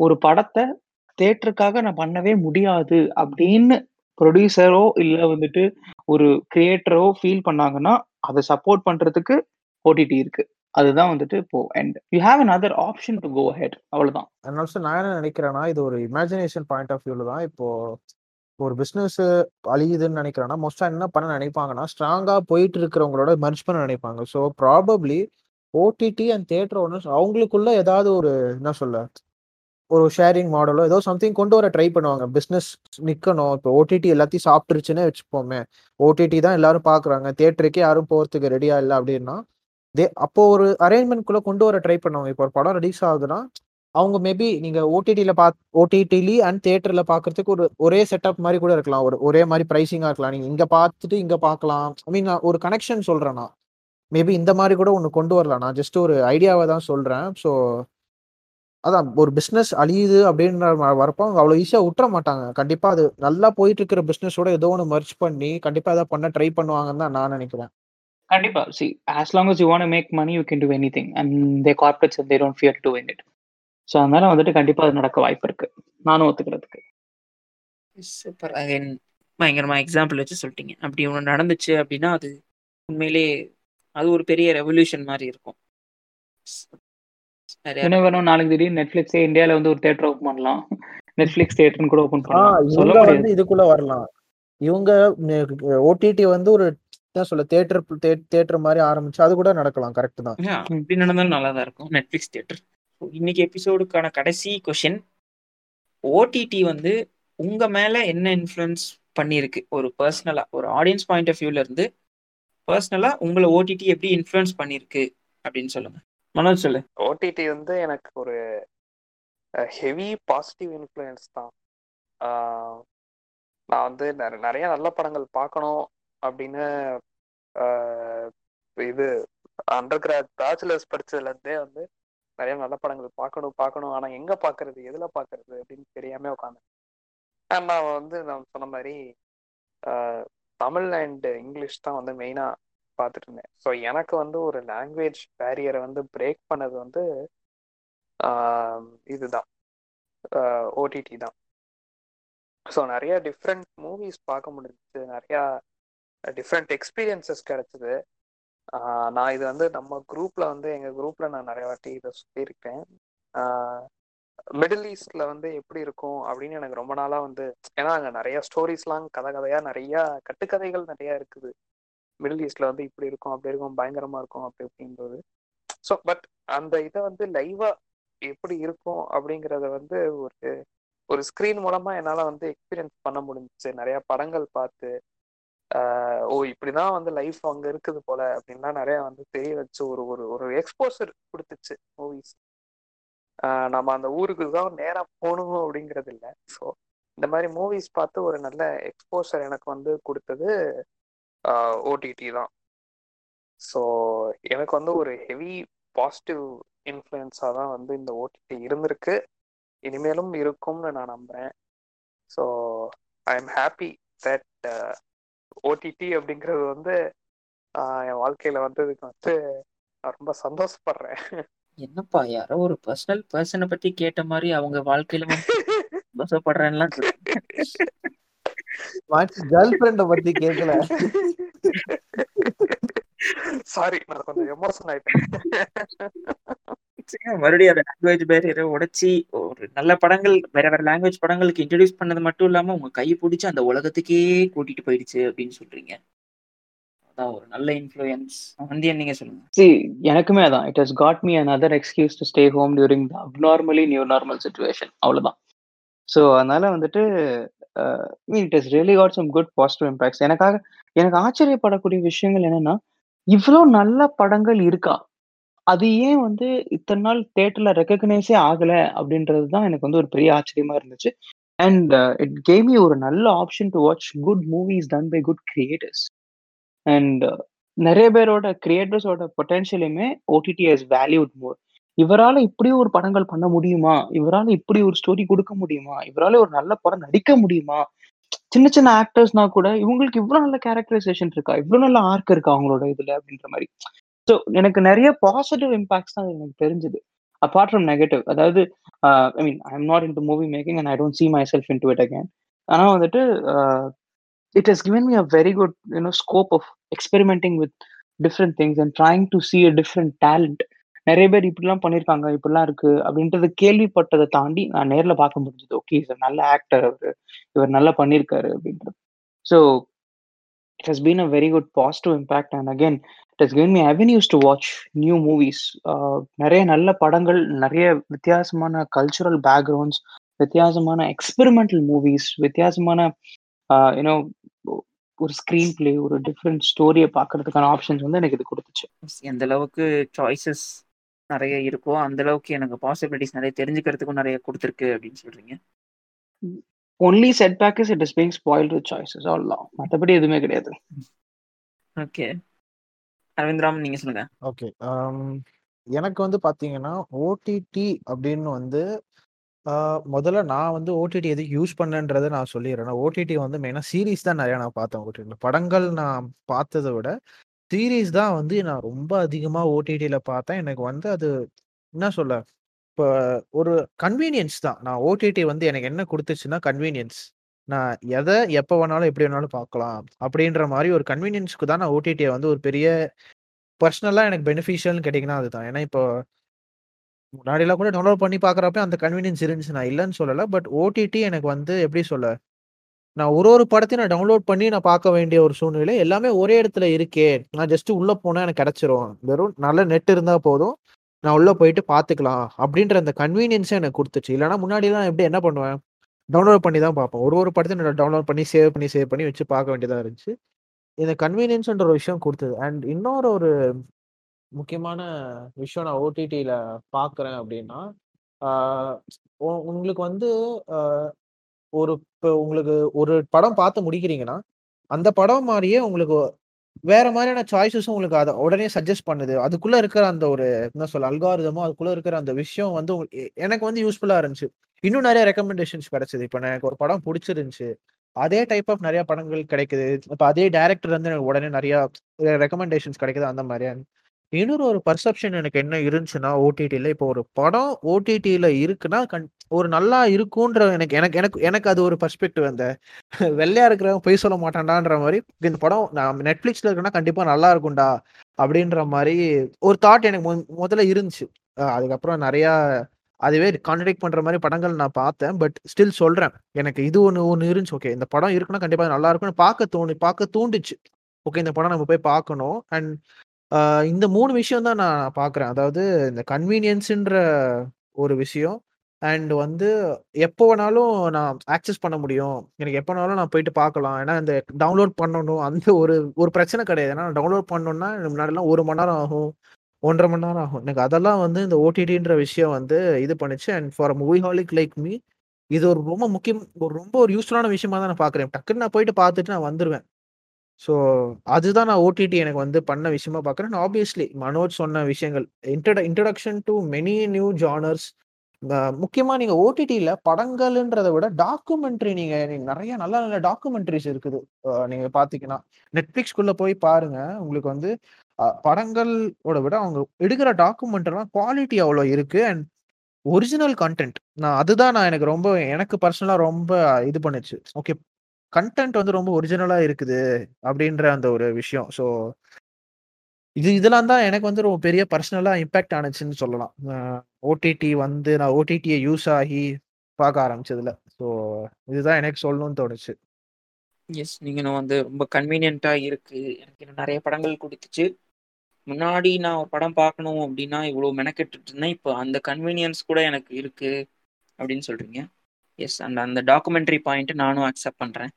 ஒரு படத்தை தேட்டருக்காக நான் பண்ணவே முடியாது அப்படின்னு ப்ரொடியூசரோ இல்லை வந்துட்டு ஒரு கிரியேட்டரோ ஃபீல் பண்ணாங்கன்னா, அதை சப்போர்ட் பண்ணுறதுக்கு ஓடிடி இருக்கு. அதுதான் வந்துட்டு இப்போ and you have another option to go head அவ்வளோதான். அண்ட் ஆல்சோ நான் என்ன நினைக்கிறேன்னா, இது ஒரு இமேஜினேஷன் பாயிண்ட் ஆஃப் வியூவில் தான் இப்போ ஒரு பிஸ்னஸ் அழியுதுன்னு நினைக்கிறேன்னா, மோஸ்டா என்ன பண்ண நினைப்பாங்கன்னா, ஸ்ட்ராங்கா போயிட்டு இருக்கிறவங்களோட மெர்ஜ் பண்ண நினைப்பாங்க. So probably OTT and theatre owners அவங்களுக்குள்ள ஏதாவது ஒரு என்ன சொல்ல, ஒரு ஷேரிங் மாடலோ ஏதோ சம்திங் கொண்டு வர ட்ரை பண்ணுவாங்க. பிஸ்னஸ் நிற்கணும் இப்போ ஓடிடி எல்லாத்தையும் சாப்பிட்டுருச்சுன்னே வச்சுப்போமே. ஓடிடி தான் எல்லாரும் பார்க்குறாங்க. தேட்டருக்கே யாரும் போகிறதுக்கு ரெடியா இல்லை அப்படின்னா, தே அப்போ ஒரு அரேஞ்ச்மென்ட்குள்ள கொண்டு வர ட்ரை பண்ணுவாங்க. இப்போ ஒரு படம் ரிலீஸ் ஆகுதுன்னா, அவங்க மேபி நீங்க ஓடிடியில் பாத் ஓடிடிலி அண்ட் தேட்டரில் பார்க்கறதுக்கு ஒரு ஒரே செட்டப் மாதிரி கூட இருக்கலாம். ஒரு ஒரே மாதிரி ப்ரைஸிங்காக இருக்கலாம். நீங்க இங்க பார்த்துட்டு இங்க பார்க்கலாம். ஐ மீன் நான் ஒரு கனெக்ஷன் சொல்றேன் நான். மேபி இந்த மாரி கூட ஒண்ணு கொண்டு வரலாம். நான் ஜஸ்ட் ஒரு ஐடியாவ தான் சொல்றேன். ஸோ அதான் ஒரு பிசினஸ் அழியுது அப்படின்ற வரப்போ அவங்க அவ்வளோ ஈஸியா உட்ற மாட்டாங்க. கண்டிப்பா அது நல்லா போயிட்டு இருக்கிற பிசினஸோட ஏதோ ஒண்ணு மெர்ஜ் பண்ணி கண்டிப்பா ஏதாவது பண்ண ட்ரை பண்ணுவாங்கன்னு தான் நான் நினைக்கிறேன். கண்டிப்பா. See, as long as you wanna make money, you can do anything. And they corporates and they don't fear doing it. So அதனால வந்துட்டு கண்டிப்பா அது நடக்க வாய்ப்பு இருக்கு. நானும் ஒத்துக்கிறதுக்கு. சூப்பர் அகைன் பயங்கரமா எக்ஸாம்பிள் வச்சு சொல்லிட்டீங்க அப்படி ஒன்று நடந்துச்சு அப்படின்னா அது உண்மையிலே அது ஒரு பெரிய ரெவல்யூஷன் மாதிரி இருக்கும் என்ன வேணும் நாளைக்கு திடீர்னு நெட்ஃபிளிக்ஸே இந்தியால வந்து ஒரு தியேட்டர் ஓப்பன் பண்ணலாம். நெட்ஃபிளிக்ஸ் தியேட்டர்னு கூட ஓப்பன் பண்ணலாம். சொல்ல. வந்து இதுக்குள்ள வரலாம். இவங்க ஓடிடி வந்து ஒரு என்ன சொல்ல தியேட்டர் தியேட்டர் மாதிரி ஆரம்பிச்சு அது கூட நடக்கலாம் கரெக்ட் தான். அப்படி நடந்தாலும் நல்லா தான் இருக்கும் நெட்ஃபிளிக்ஸ் தியேட்டர் இன்னைக்கு எபிசோடுக்கான கடைசி கொஷின் ஓடிடி வந்து உங்க மேல என்ன இன்ஃப்ளூயன்ஸ் பண்ணியிருக்கு ஒரு பர்சனலா ஒரு ஆடியன்ஸ் பாயிண்ட் ஆஃப் வியூல இருந்து பர்சனலா உங்களை ஓடிடி எப்படி இன்ஃப்ளூயன்ஸ் பண்ணியிருக்கு அப்படின்னு சொல்லுங்க. மனோஜ் சொல்லு. ஓடிடி வந்து எனக்கு ஒரு ஹெவி பாசிட்டிவ் இன்ஃப்ளூயன்ஸ் தான். நான் வந்து நிறைய நல்ல படங்கள் பார்க்கணும் அப்படின்னு இது அண்டர் கிராட் பேச்சுலர்ஸ் படிச்சதுலேருந்தே வந்து நிறைய நல்ல படங்கள் பார்க்கணும் பார்க்கணும் ஆனால் எங்கே பார்க்கறது எதில் பார்க்கறது அப்படின்னு தெரியாமல் உட்காந்து நான் வந்து நான் சொன்ன மாதிரி தமிழ் அண்ட் இங்கிலீஷ் தான் வந்து மெயினா பார்த்துட்டு இருந்தேன் ஸோ எனக்கு வந்து ஒரு லாங்குவேஜ் பேரியரை வந்து பிரேக் பண்ணது வந்து இதுதான். ஓடிடி தான். ஸோ நிறைய டிஃப்ரெண்ட் மூவிஸ் பார்க்க முடிஞ்சுச்சு நிறையா டிஃப்ரெண்ட் எக்ஸ்பீரியன்சஸ் கிடைச்சிது. நான் இது வந்து நம்ம குரூப்பில் வந்து எங்கள் குரூப்பில் நான் நிறைய வாட்டி இதை சொல்லியிருக்கேன் மிடில் ஈஸ்ட்ல வந்து எப்படி இருக்கும் அப்படின்னு எனக்கு ரொம்ப நாளா வந்து ஏன்னா அங்க நிறைய ஸ்டோரிஸ்லாம் கதை கதையா நிறைய கட்டுக்கதைகள் நிறைய இருக்குது. மிடில் ஈஸ்ட்ல வந்து இப்படி இருக்கும் அப்படி இருக்கும் பயங்கரமா இருக்கும் அப்படி அப்படின்றது ஸோ பட் அந்த இதை வந்து லைவா எப்படி இருக்கும் அப்படிங்கிறத வந்து ஒரு ஒரு ஸ்க்ரீன் மூலமா என்னால வந்து எக்ஸ்பீரியன்ஸ் பண்ண முடிஞ்சிச்சு. நிறைய படங்கள் பார்த்து ஆஹ் ஓ இப்படிதான் வந்து லைஃப் அங்க இருக்குது போல அப்படின்லாம் நிறைய வந்து தெரிய வச்சு ஒரு ஒரு ஒரு எக்ஸ்போசர் கொடுத்துச்சு மூவிஸ் நம்ம அந்த ஊருக்கு தான் நேரா போகணும் அப்படிங்கிறது இல்லை ஸோ இந்த மாதிரி மூவிஸ் பார்த்து ஒரு நல்ல எக்ஸ்போசர் எனக்கு வந்து கொடுத்தது ஓடிடி தான். ஸோ எனக்கு வந்து ஒரு ஹெவி பாசிட்டிவ் இன்ஃப்ளூயன்ஸாக தான் வந்து இந்த ஓடிடி இருந்திருக்கு. இனிமேலும் இருக்கும்னு நான் நம்புறேன். So I am happy that OTT அப்படிங்கிறது வந்து என் வாழ்க்கையில் வந்ததுக்கு வந்து நான் ரொம்ப சந்தோஷப்படுறேன். என்னப்பா யாரோ ஒரு பர்சனல் பர்சனை பத்தி கேட்ட மாதிரி அவங்க வாழ்க்கையில வந்து சந்தோஷப்படுறேன்லாம் கேர்ள் ஃப்ரெண்ட பத்தி கேட்கல சாரி நான் கொஞ்சம் எமோஷன் ஆயிட்டேன். மறுபடியும் அந்த லாங்குவேஜ் பேரியரை உடைச்சி ஒரு நல்ல படங்கள் வேற வேற லாங்குவேஜ் படங்களுக்கு இன்ட்ரடியூஸ் பண்ணது மட்டும் இல்லாம உங்க கையை பிடிச்சி அந்த உலகத்துக்கே கூட்டிட்டு போயிடுச்சு அப்படின்னு சொல்றீங்க. அதான் ஒரு நல்ல இன்ஃப்ளூயன்ஸ் வந்து நீங்க சொல்லுங்க. சி எனக்குமே அதான். It has got me another excuse to stay home during the abnormally new normal situation அவ்வளவுதான். ஸோ அதனால வந்துட்டு it is really got some good positive impacts எனக்காக எனக்கு ஆச்சரியப்படக்கூடிய விஷயங்கள் என்னன்னா இவ்வளோ நல்ல படங்கள் இருக்கா? அது ஏன் வந்து இத்தனை நாள் தேட்டர்ல ரெக்கக்னைஸே ஆகலை? அப்படின்றது தான் எனக்கு வந்து ஒரு பெரிய ஆச்சரியமா இருந்துச்சு. அண்ட் இட் கேம் யூ ஒரு நல்ல option to watch good movies done by good creators and uh, நிறைய பேரோட கிரியேட்டர்ஸோட பொட்டன்ஷியலுமே ஓடிடி ஹஸ் வேல்யூட் மோர் இவரால இப்படி ஒரு படங்கள் பண்ண முடியுமா? இவரால இப்படி ஒரு ஸ்டோரி கொடுக்க முடியுமா? இவரால ஒரு நல்ல படம் நடிக்க முடியுமா? சின்ன சின்ன ஆக்டர்ஸ்னா கூட இவங்களுக்கு இவ்வளவு நல்ல கேரக்டரைசேஷன் இருக்கா? இவ்வளவு நல்ல ஆர்க் இருக்கா அவங்களோட இதுல அப்படின்ற மாதிரி. ஸோ எனக்கு நிறைய பாசிட்டிவ் இம்பாக்ட்ஸ் தான் எனக்கு தெரிஞ்சது. அப்பார்ட் ஃப்ரம் நெகட்டிவ் அதாவது I mean I am not into movie making and I don't see myself into it again ஆனால் வந்துட்டு uh, it has me a very very good you know scope of experimenting with different things and trying to see a different talent. நிறைய பேர் இப்படிலாம் பண்ணியிருக்காங்க இப்படிலாம் இருக்கு அப்படின்றது கேள்விப்பட்டதை தாண்டி நான் நேரில் பார்க்க முடிஞ்சது. ஓகே இவர் நல்ல ஆக்டர் அவர் இவர் நல்லா பண்ணியிருக்காரு அப்படின்றது. So it has been a very good positive impact and again it has given me avenues to watch new movies நிறைய நல்ல படங்கள் நிறைய வித்தியாசமான கல்ச்சுரல் பேக்ரவுண்ட்ஸ் வித்தியாசமான எக்ஸ்பெரிமெண்டல் மூவிஸ் வித்தியாசமான யூனோ ஒரு ஸ்க்ரீன் பிளே ஒரு டிஃப்ரெண்ட் ஸ்டோரியை பார்க்கறதுக்கான ஆப்ஷன்ஸ் வந்து எனக்கு இது கொடுத்துச்சு. எந்த அளவுக்கு சாய்ஸஸ் நிறைய இருக்கோ அந்த அளவுக்கு எனக்கு பாசிபிலிட்டிஸ் நிறைய தெரிஞ்சுக்கிறதுக்கும் நிறைய கொடுத்துருக்கு அப்படின்னு சொல்றீங்க. Only setback is it is being spoil with choices அவ்வளோதான் மற்றபடி எதுவுமே கிடையாது. ஓகே அரவிந்த்ராம் நீங்க சொல்லுங்க. ஓகே எனக்கு வந்து பாத்தீங்கன்னா ஓடிடி அப்படின்னு வந்து முதல்ல நான் வந்து ஓடிடி எதுக்கு யூஸ் பண்ணேன்றதை நான் சொல்லிடுறேன் ஓடிடி வந்து மெயினாக சீரீஸ் தான் நிறையா நான் பார்த்தேன் ஓடிடியில் படங்கள் நான் பார்த்ததை விட சீரிஸ் தான் வந்து நான் ரொம்ப அதிகமா ஓடிடில பார்த்தேன். எனக்கு வந்து அது என்ன சொல்ல, இப்ப ஒரு கன்வீனியன்ஸ் தான். நான் ஓடிடி வந்து எனக்கு என்ன குடுத்துச்சுன்னா கன்வீனியன்ஸ். நான் எத எப்ப வேணாலும், எப்படி வேணாலும் பார்க்கலாம். அப்படின்ற மாரி ஒரு கன்வீனியன்ஸ்க்கு தான் நான் ஓடிடிய வந்து ஒரு பெரிய பர்சனலா எனக்கு பெனிஃபிஷியல்னு கேட்டீங்கன்னா அதுதான். ஏன்னா இப்போ முன்னாடிலாம் கூட டவுன்லோட் பண்ணி பார்க்குறப்ப அந்த கன்வீனியன்ஸ் இருந்துச்சு. நான் இல்லைன்னு சொல்லலை பட் ஓடிடி எனக்கு வந்து எப்படி சொல்ல, நான் ஒரு ஒரு படத்தையும் நான் டவுன்லோட் பண்ணி நான் பார்க்க வேண்டிய ஒரு சூழ்நிலை. எல்லாமே ஒரே இடத்துல இருக்கே. நான் ஜஸ்ட் உள்ளே போனால் எனக்கு கிடச்சிரும் வெறும் நல்ல நெட் இருந்தால் போதும். நான் உள்ளே போயிட்டு பார்த்துக்கலாம். அப்படின்ற அந்த கன்வீனியன்ஸே எனக்கு கொடுத்துச்சு இல்லைன்னா முன்னாடிலாம் எப்படி என்ன பண்ணுவேன், டவுன்லோட் பண்ணி தான் பார்ப்பேன். ஒரு ஒரு படத்தையும் நான் டவுன்லோட் பண்ணி, சேவ் பண்ணி, சேவ் பண்ணி வச்சு பார்க்க வேண்டியதாக இருந்துச்சு. இந்த கன்வீனியன்ஸ்ன்ற ஒரு விஷயம் கொடுத்தது அண்ட் இன்னொரு ஒரு முக்கியமான விஷயம் நான் ஓடிடியில் பார்க்குறேன் அப்படின்னா, உ உங்களுக்கு வந்து ஒரு இப்போ உங்களுக்கு ஒரு படம் பார்த்து முடிக்கிறீங்கன்னா, அந்த படம் மாரியே உங்களுக்கு வேற மாரியான சாய்ஸஸும் உங்களுக்கு அத உடனே சஜெஸ்ட் பண்ணுது. அதுக்குள்ள இருக்கிற அந்த ஒரு என்ன சொல்ல அல்காரிதமோ அதுக்குள்ள இருக்கிற அந்த விஷயம் வந்து உங் எ எனக்கு வந்து யூஸ்ஃபுல்லா இருந்துச்சு. இன்னும் நெறைய ரெக்கமெண்டேஷன்ஸ் கிடச்சிது இப்ப எனக்கு ஒரு படம் புடிச்சிருந்துச்சு. அதே டைப் ஆஃப் நெறைய படங்கள் கிடைக்குது. இப்ப அதே டைரக்டர் வந்து எனக்கு உடனே நெறைய ரெக்கமெண்டேஷன்ஸ் கிடைக்குது அந்த மாரியா. இன்னொரு ஒரு பர்செப்ஷன் எனக்கு என்ன இருந்துச்சுன்னா ஓடிடியில் இப்போ ஒரு படம் ஓடிடியில் இருக்குன்னா, கண் ஒரு நல்லா இருக்குன்ற எனக்கு எனக்கு எனக்கு எனக்கு அது ஒரு பர்ஸ்பெக்டிவ் அந்த வெள்ளையா இருக்கிறவங்க போய் சொல்ல மாட்டான்டான்ற மாதிரி இந்த படம் நான் நெட்ஃப்ளிக்ஸில் இருக்குன்னா கண்டிப்பாக நல்லா இருக்கும்டா. அப்படின்ற மாதிரி ஒரு தாட் எனக்கு மொ முதல்ல இருந்துச்சு. அதுக்கப்புறம் நிறையா அதுவே கான்ட்ராடிக்ட் பண்ற மாதிரி படங்கள் நான் பார்த்தேன். பட் ஸ்டில் சொல்றேன். எனக்கு இது ஒன்று ஒன்று இருந்துச்சு. ஓகே இந்த படம் இருக்குன்னா கண்டிப்பாக நல்லா இருக்கும்னு பார்க்க தோணு பார்க்க தூண்டுச்சு. ஓகே இந்த படம் நம்ம போய் பார்க்கணும். அண்ட் இந்த மூணு விஷயம் தான் நான் பார்க்குறேன். அதாவது இந்த கன்வீனியன்ஸுன்ற ஒரு விஷயம். அண்ட் வந்து எப்போ வேணாலும் நான் ஆக்சஸ் பண்ண முடியும். எனக்கு எப்போ வேணாலும் நான் போயிட்டு பார்க்கலாம். ஏன்னா இந்த டவுன்லோட் பண்ணணும் அந்த ஒரு ஒரு பிரச்சனை கிடையாது. ஏன்னா டவுன்லோட் பண்ணணும்னா முன்னாடிலாம் ஒரு மணி நேரம் ஆகும். 1 1/2 மணி நேரம் ஆகும். எனக்கு அதெல்லாம் வந்து இந்த ஓடிடின்ற விஷயம் வந்து இது பண்ணுச்சு. And for a movieholic like me இது ஒரு ரொம்ப முக்கியம் ஒரு ரொம்ப ஒரு யூஸ்ஃபுல்லான விஷயமா தான் நான் பார்க்குறேன். டக்குன்னு நான் போயிட்டு பார்த்துட்டு நான் வந்துடுவேன் ஸோ அதுதான் நான் ஓடிடி எனக்கு வந்து பண்ண விஷயமா பார்க்குறேன். ஆப்வியஸ்லி மனோஜ் சொன்ன விஷயங்கள் இன்ட்ரட introduction to many new genres முக்கியமாக நீங்கள் ஓடிடியில் படங்கள்ன்றதை விட டாக்குமெண்ட்ரி நீங்கள் நீங்க நல்ல நல்ல டாக்குமெண்ட்ரிஸ் இருக்குது. நீங்கள் பார்த்தீங்கன்னா, நெட்ஃப்ளிக்ஸ்குள்ளே போய் பாருங்க. உங்களுக்கு வந்து படங்களோட விட அவங்க எடுக்கிற டாக்குமெண்ட்லாம் குவாலிட்டி அவ்வளோ இருக்குது அண்ட் ஒரிஜினல் கன்டென்ட். நான் அதுதான் நான் எனக்கு ரொம்ப எனக்கு பர்சனலாக ரொம்ப இது பண்ணுச்சு. ஓகே கன்டென்ட் வந்து ரொம்ப ஒரிஜினலா இருக்குது. அப்படின்ற அந்த ஒரு விஷயம். ஸோ இது இதெல்லாம் தான் எனக்கு வந்து ரொம்ப பெரிய பர்சனலா இம்பாக்ட் ஆனுச்சுன்னு சொல்லலாம். ஓடிடி வந்து நான் ஓடிடியை யூஸ் ஆகி பார்க்க ஆரம்பிச்சதுல. ஸோ இதுதான் எனக்கு சொல்லணும்னு தோணுச்சு. எஸ். நீங்களும் வந்து ரொம்ப கன்வீனியன்ட்டா இருக்கு. எனக்கு இன்னும் நிறைய படங்கள் கொடுத்துச்சு முன்னாடி நான் ஒரு படம் பார்க்கணும் அப்படின்னா, இவ்வளோ மெனக்கெட்டுட்டு இருந்தேன். இப்போ அந்த கன்வீனியன்ஸ் கூட எனக்கு இருக்கு. அப்படின்னு சொல்றீங்க. எஸ். அண்ட் அந்த டாக்குமெண்ட்ரி பாயிண்ட் நானும் அக்செப்ட் பண்றேன்.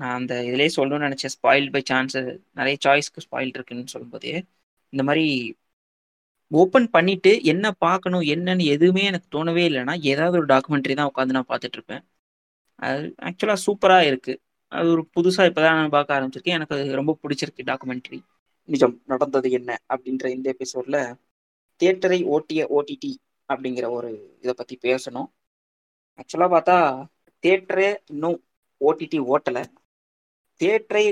நான் அந்த இதுலேயே சொல்லணும்னு நினச்சேன் ஸ்பாயில்ட் பை சான்ஸ் நிறைய சாய்ஸ்க்கு ஸ்பாயில் இருக்குன்னு சொல்லும்போதே, இந்த மாதிரி ஓப்பன் பண்ணிட்டு என்ன பார்க்கணும், என்னன்னு எதுவுமே எனக்கு தோணவே இல்லைன்னா ஏதாவது ஒரு டாக்குமெண்ட்ரி தான் உட்காந்து நான் பார்த்துட்டு இருப்பேன். அது ஆக்சுவலாக சூப்பராக இருக்கு. அது ஒரு புதுசாக இப்போ தான் நான் பார்க்க ஆரம்பிச்சிருக்கேன். எனக்கு அது ரொம்ப பிடிச்சிருக்கு டாக்குமெண்ட்ரி. நிஜம் நடந்தது என்ன அப்படின்ற இந்த எபிசோடில் தியேட்டரை ஓட்டிய ஓடிடி அப்படிங்கிற ஒரு இதை பற்றி பேசணும். ஆக்சுவலாக பார்த்தா தியேட்டரே இன்னும் ஓடிடி ஓட்டலை தியேட்டரை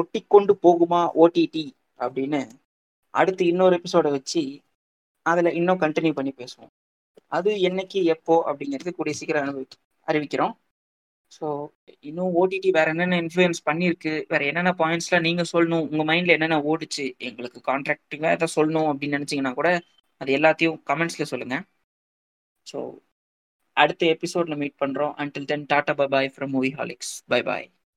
ஒட்டி கொண்டு போகுமா ஓடிடி அப்படின்னு அடுத்து இன்னொரு எபிசோட வச்சு அதில் இன்னும் கண்டினியூ பண்ணி பேசுவோம். அது என்னைக்கு, எப்போ அப்படிங்கிறது கூடிய சீக்கிரம் அனுபவி அறிவிக்கிறோம். ஸோ இன்னும் ஓடிடி வேற என்னென்ன இன்ஃப்ளூயன்ஸ் பண்ணியிருக்கு, வேற என்னென்ன பாயிண்ட்ஸ்லாம் நீங்கள் சொல்லணும், உங்கள் மைண்டில் என்னென்ன ஓடிச்சு எங்களுக்கு கான்ட்ராக்டிங்கா எதாவது சொல்லணும் அப்படின்னு நினச்சிங்கன்னா கூட, அது எல்லாத்தையும் கமெண்ட்ஸில் சொல்லுங்கள் ஸோ அடுத்த எபிசோடில் மீட் பண்ணுறோம் until then tata bye bye from Movieholics. Bye bye.